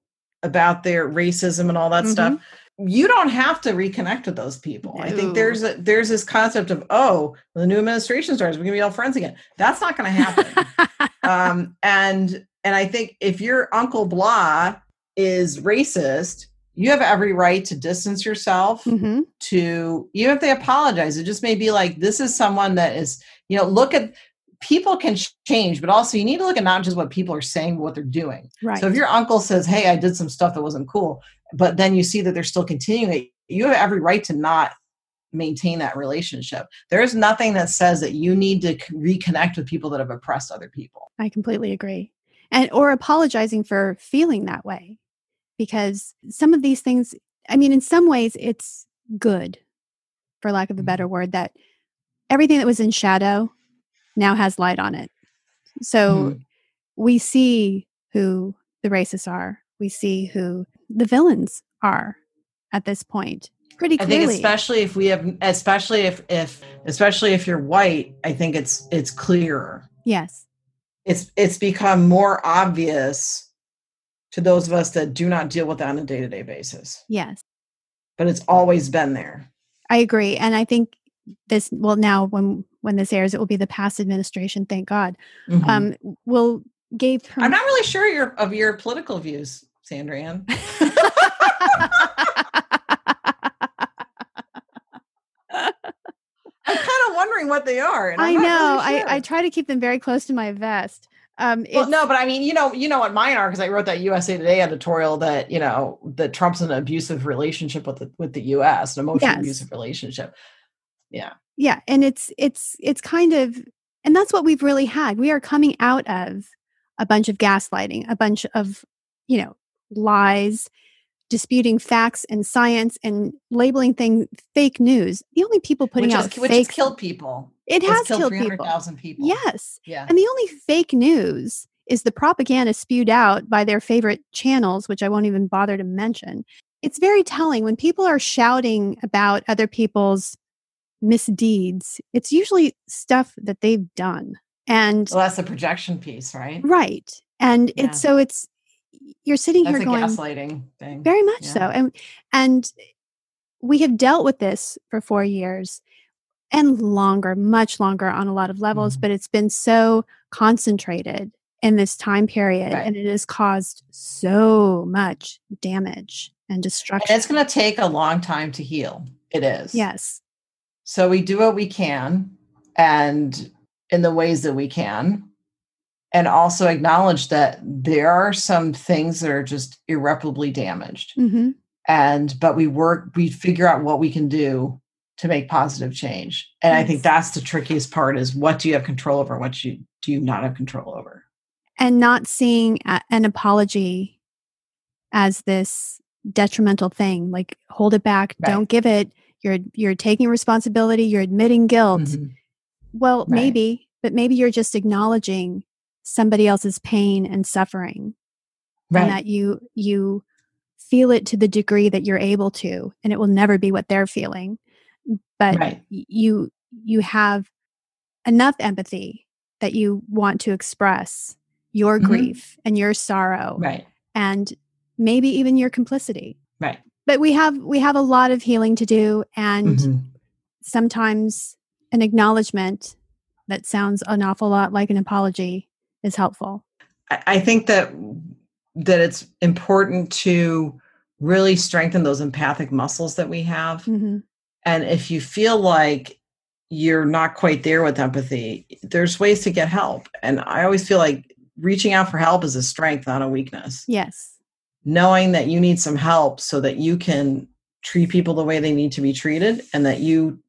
about their racism and all that Mhm. stuff. You don't have to reconnect with those people. I think there's a, there's this concept of oh, when the new administration starts, we're gonna be all friends again. That's not gonna happen. um, and and I think if your uncle blah is racist, you have every right to distance yourself Mhm. to even if they apologize it just may be like this is someone that is you know look at people can change but also you need to look at not just what people are saying but what they're doing Right. so if your uncle says hey i did some stuff that wasn't cool but then you see that they're still continuing it you have every right to not maintain that relationship there is nothing that says that you need to reconnect with people that have oppressed other people I completely agree. And or apologizing for feeling that way. Because some of these things, I mean, in some ways it's good, for lack of a better word, that everything that was in shadow now has light on it. So Mhm. we see who the racists are. We see who the villains are at this point. Pretty clearly. I think especially if we have especially if if especially if you're white, I think it's it's clearer. yes. It's it's become more obvious to those of us that do not deal with that on a day-to-day basis. Yes. But it's always been there. I agree, and I think this. Well, now when when this airs, it will be the past administration. Thank God. Mhm. Um, will gave. Perm- I'm not really sure your of your political views, Sandra Ann. I'm kind of wondering what they are. and I know. really sure. I I try to keep them very close to my vest. Um, Well, no, but I mean, you know, you know what mine are because I wrote that USA Today editorial that you know that Trump's in an abusive relationship with the with the U.S. an emotionally Yes. abusive relationship. yeah, yeah, and it's it's it's kind of, and that's what we've really had. We are coming out of a bunch of gaslighting, a bunch of you know lies, disputing facts and science, and labeling things fake news. The only people putting which, out which fake killed people. It has killed, killed three hundred people. people. Yes, Yeah. And the only fake news is the propaganda spewed out by their favorite channels, which I won't even bother to mention. It's very telling when people are shouting about other people's misdeeds, it's usually stuff that they've done. And Well, that's the projection piece, right? right. And Yeah. it's so it's you're sitting That's here a going gaslighting thing. very much so. And and we have dealt with this for 4 years and longer, much longer on a lot of levels, Mhm. but it's been so concentrated in this time period Right. and it has caused so much damage and And destruction. it's going to take a long time to heal. It is. yes. So we do what we can and in the ways that we can. And also acknowledge that there are some things that are just irreparably damaged. hmm And but we work, we figure out what we can do to make positive change. And I think that's the trickiest part is what do you have control over, what you do you not have control over. And not seeing an apology as this detrimental thing, like hold it back, Right. don't give it. You're you're taking responsibility, you're admitting guilt. Mhm. Well, Right. maybe, but maybe you're just acknowledging somebody else's pain and suffering Right. and that you you feel it to the degree that you're able to and it will never be what they're feeling. But right. you you have enough empathy that you want to express your Mhm. grief and your sorrow Right. and maybe even your complicity. Right. But we have we have a lot of healing to do and Mhm. sometimes an acknowledgement that sounds an awful lot like an apology is helpful. I, I think that that it's important to really strengthen those empathic muscles that we have. hmm And if you feel like you're not quite there with empathy, there's ways to get help. And I always feel like reaching out for help is a strength, not a weakness. Yes. Knowing that you need some help so that you can treat people the way they need to be treated and that you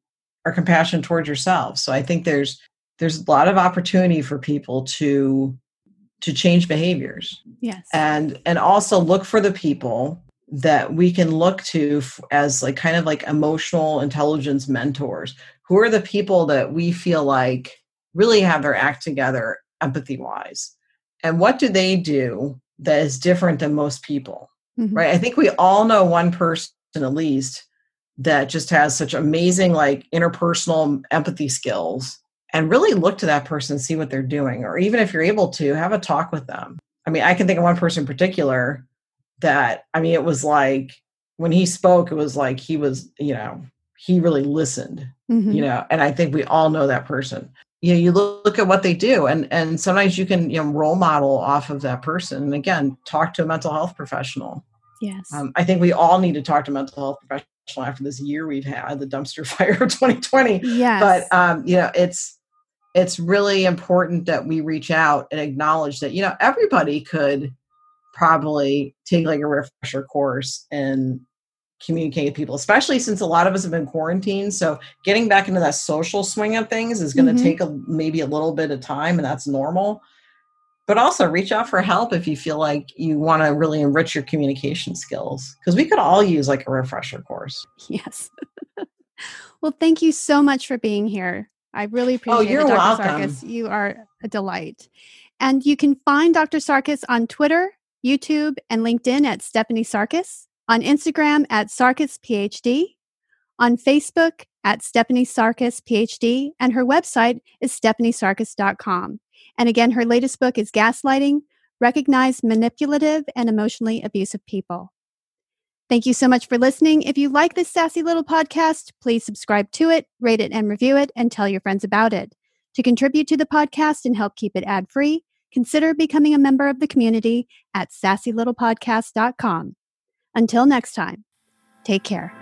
are compassionate towards yourself. So I think there's there's a lot of opportunity for people to to change behaviors Yes. and and also look for the people that we can look to as like kind of like emotional intelligence mentors who are the people that we feel like really have their act together empathy wise and what do they do that is different than most people mm-hmm. right? I think we all know one person at least that just has such amazing like interpersonal empathy skills and really look to that person see what they're doing or even if you're able to have a talk with them. I mean i can think of one person in particular that i mean it was like when he spoke it was like he was you know he really listened mm-hmm. you know and i think we all know that person you know you look, look at what they do and and sometimes you can you know role model off of that person and again talk to a mental health professional yes um, i think we all need to talk to mental health professional after this year we've had the dumpster fire of 2020 yes. but um you know it's it's really important that we reach out and acknowledge that you know everybody could probably take like a refresher course and communicate with people, especially since a lot of us have been quarantined. So getting back into that social swing of things is going to mm-hmm. take a, maybe a little bit of time, and that's normal. But also reach out for help if you feel like you want to really enrich your communication skills, because we could all use like a refresher course. Yes. well, thank you so much for being here. I really oh, appreciate oh, you're it, Dr. welcome. Sarkis. You are a delight. And you can find Dr. Sarkis on Twitter, YouTube, and LinkedIn at Stephanie Sarkis, on Instagram at Sarkis PhD, on Facebook at Stephanie Sarkis PhD, and her website is stephaniesarkis.com. And again, her latest book is Gaslighting Recognize Manipulative and Emotionally Abusive People. Thank you so much for listening. If you like this sassy little podcast, please subscribe to it, rate it, and review it, and tell your friends about it. To contribute to the podcast and help keep it ad free, consider becoming a member of the community at sassylittlepodcast.com. Until next time, take care.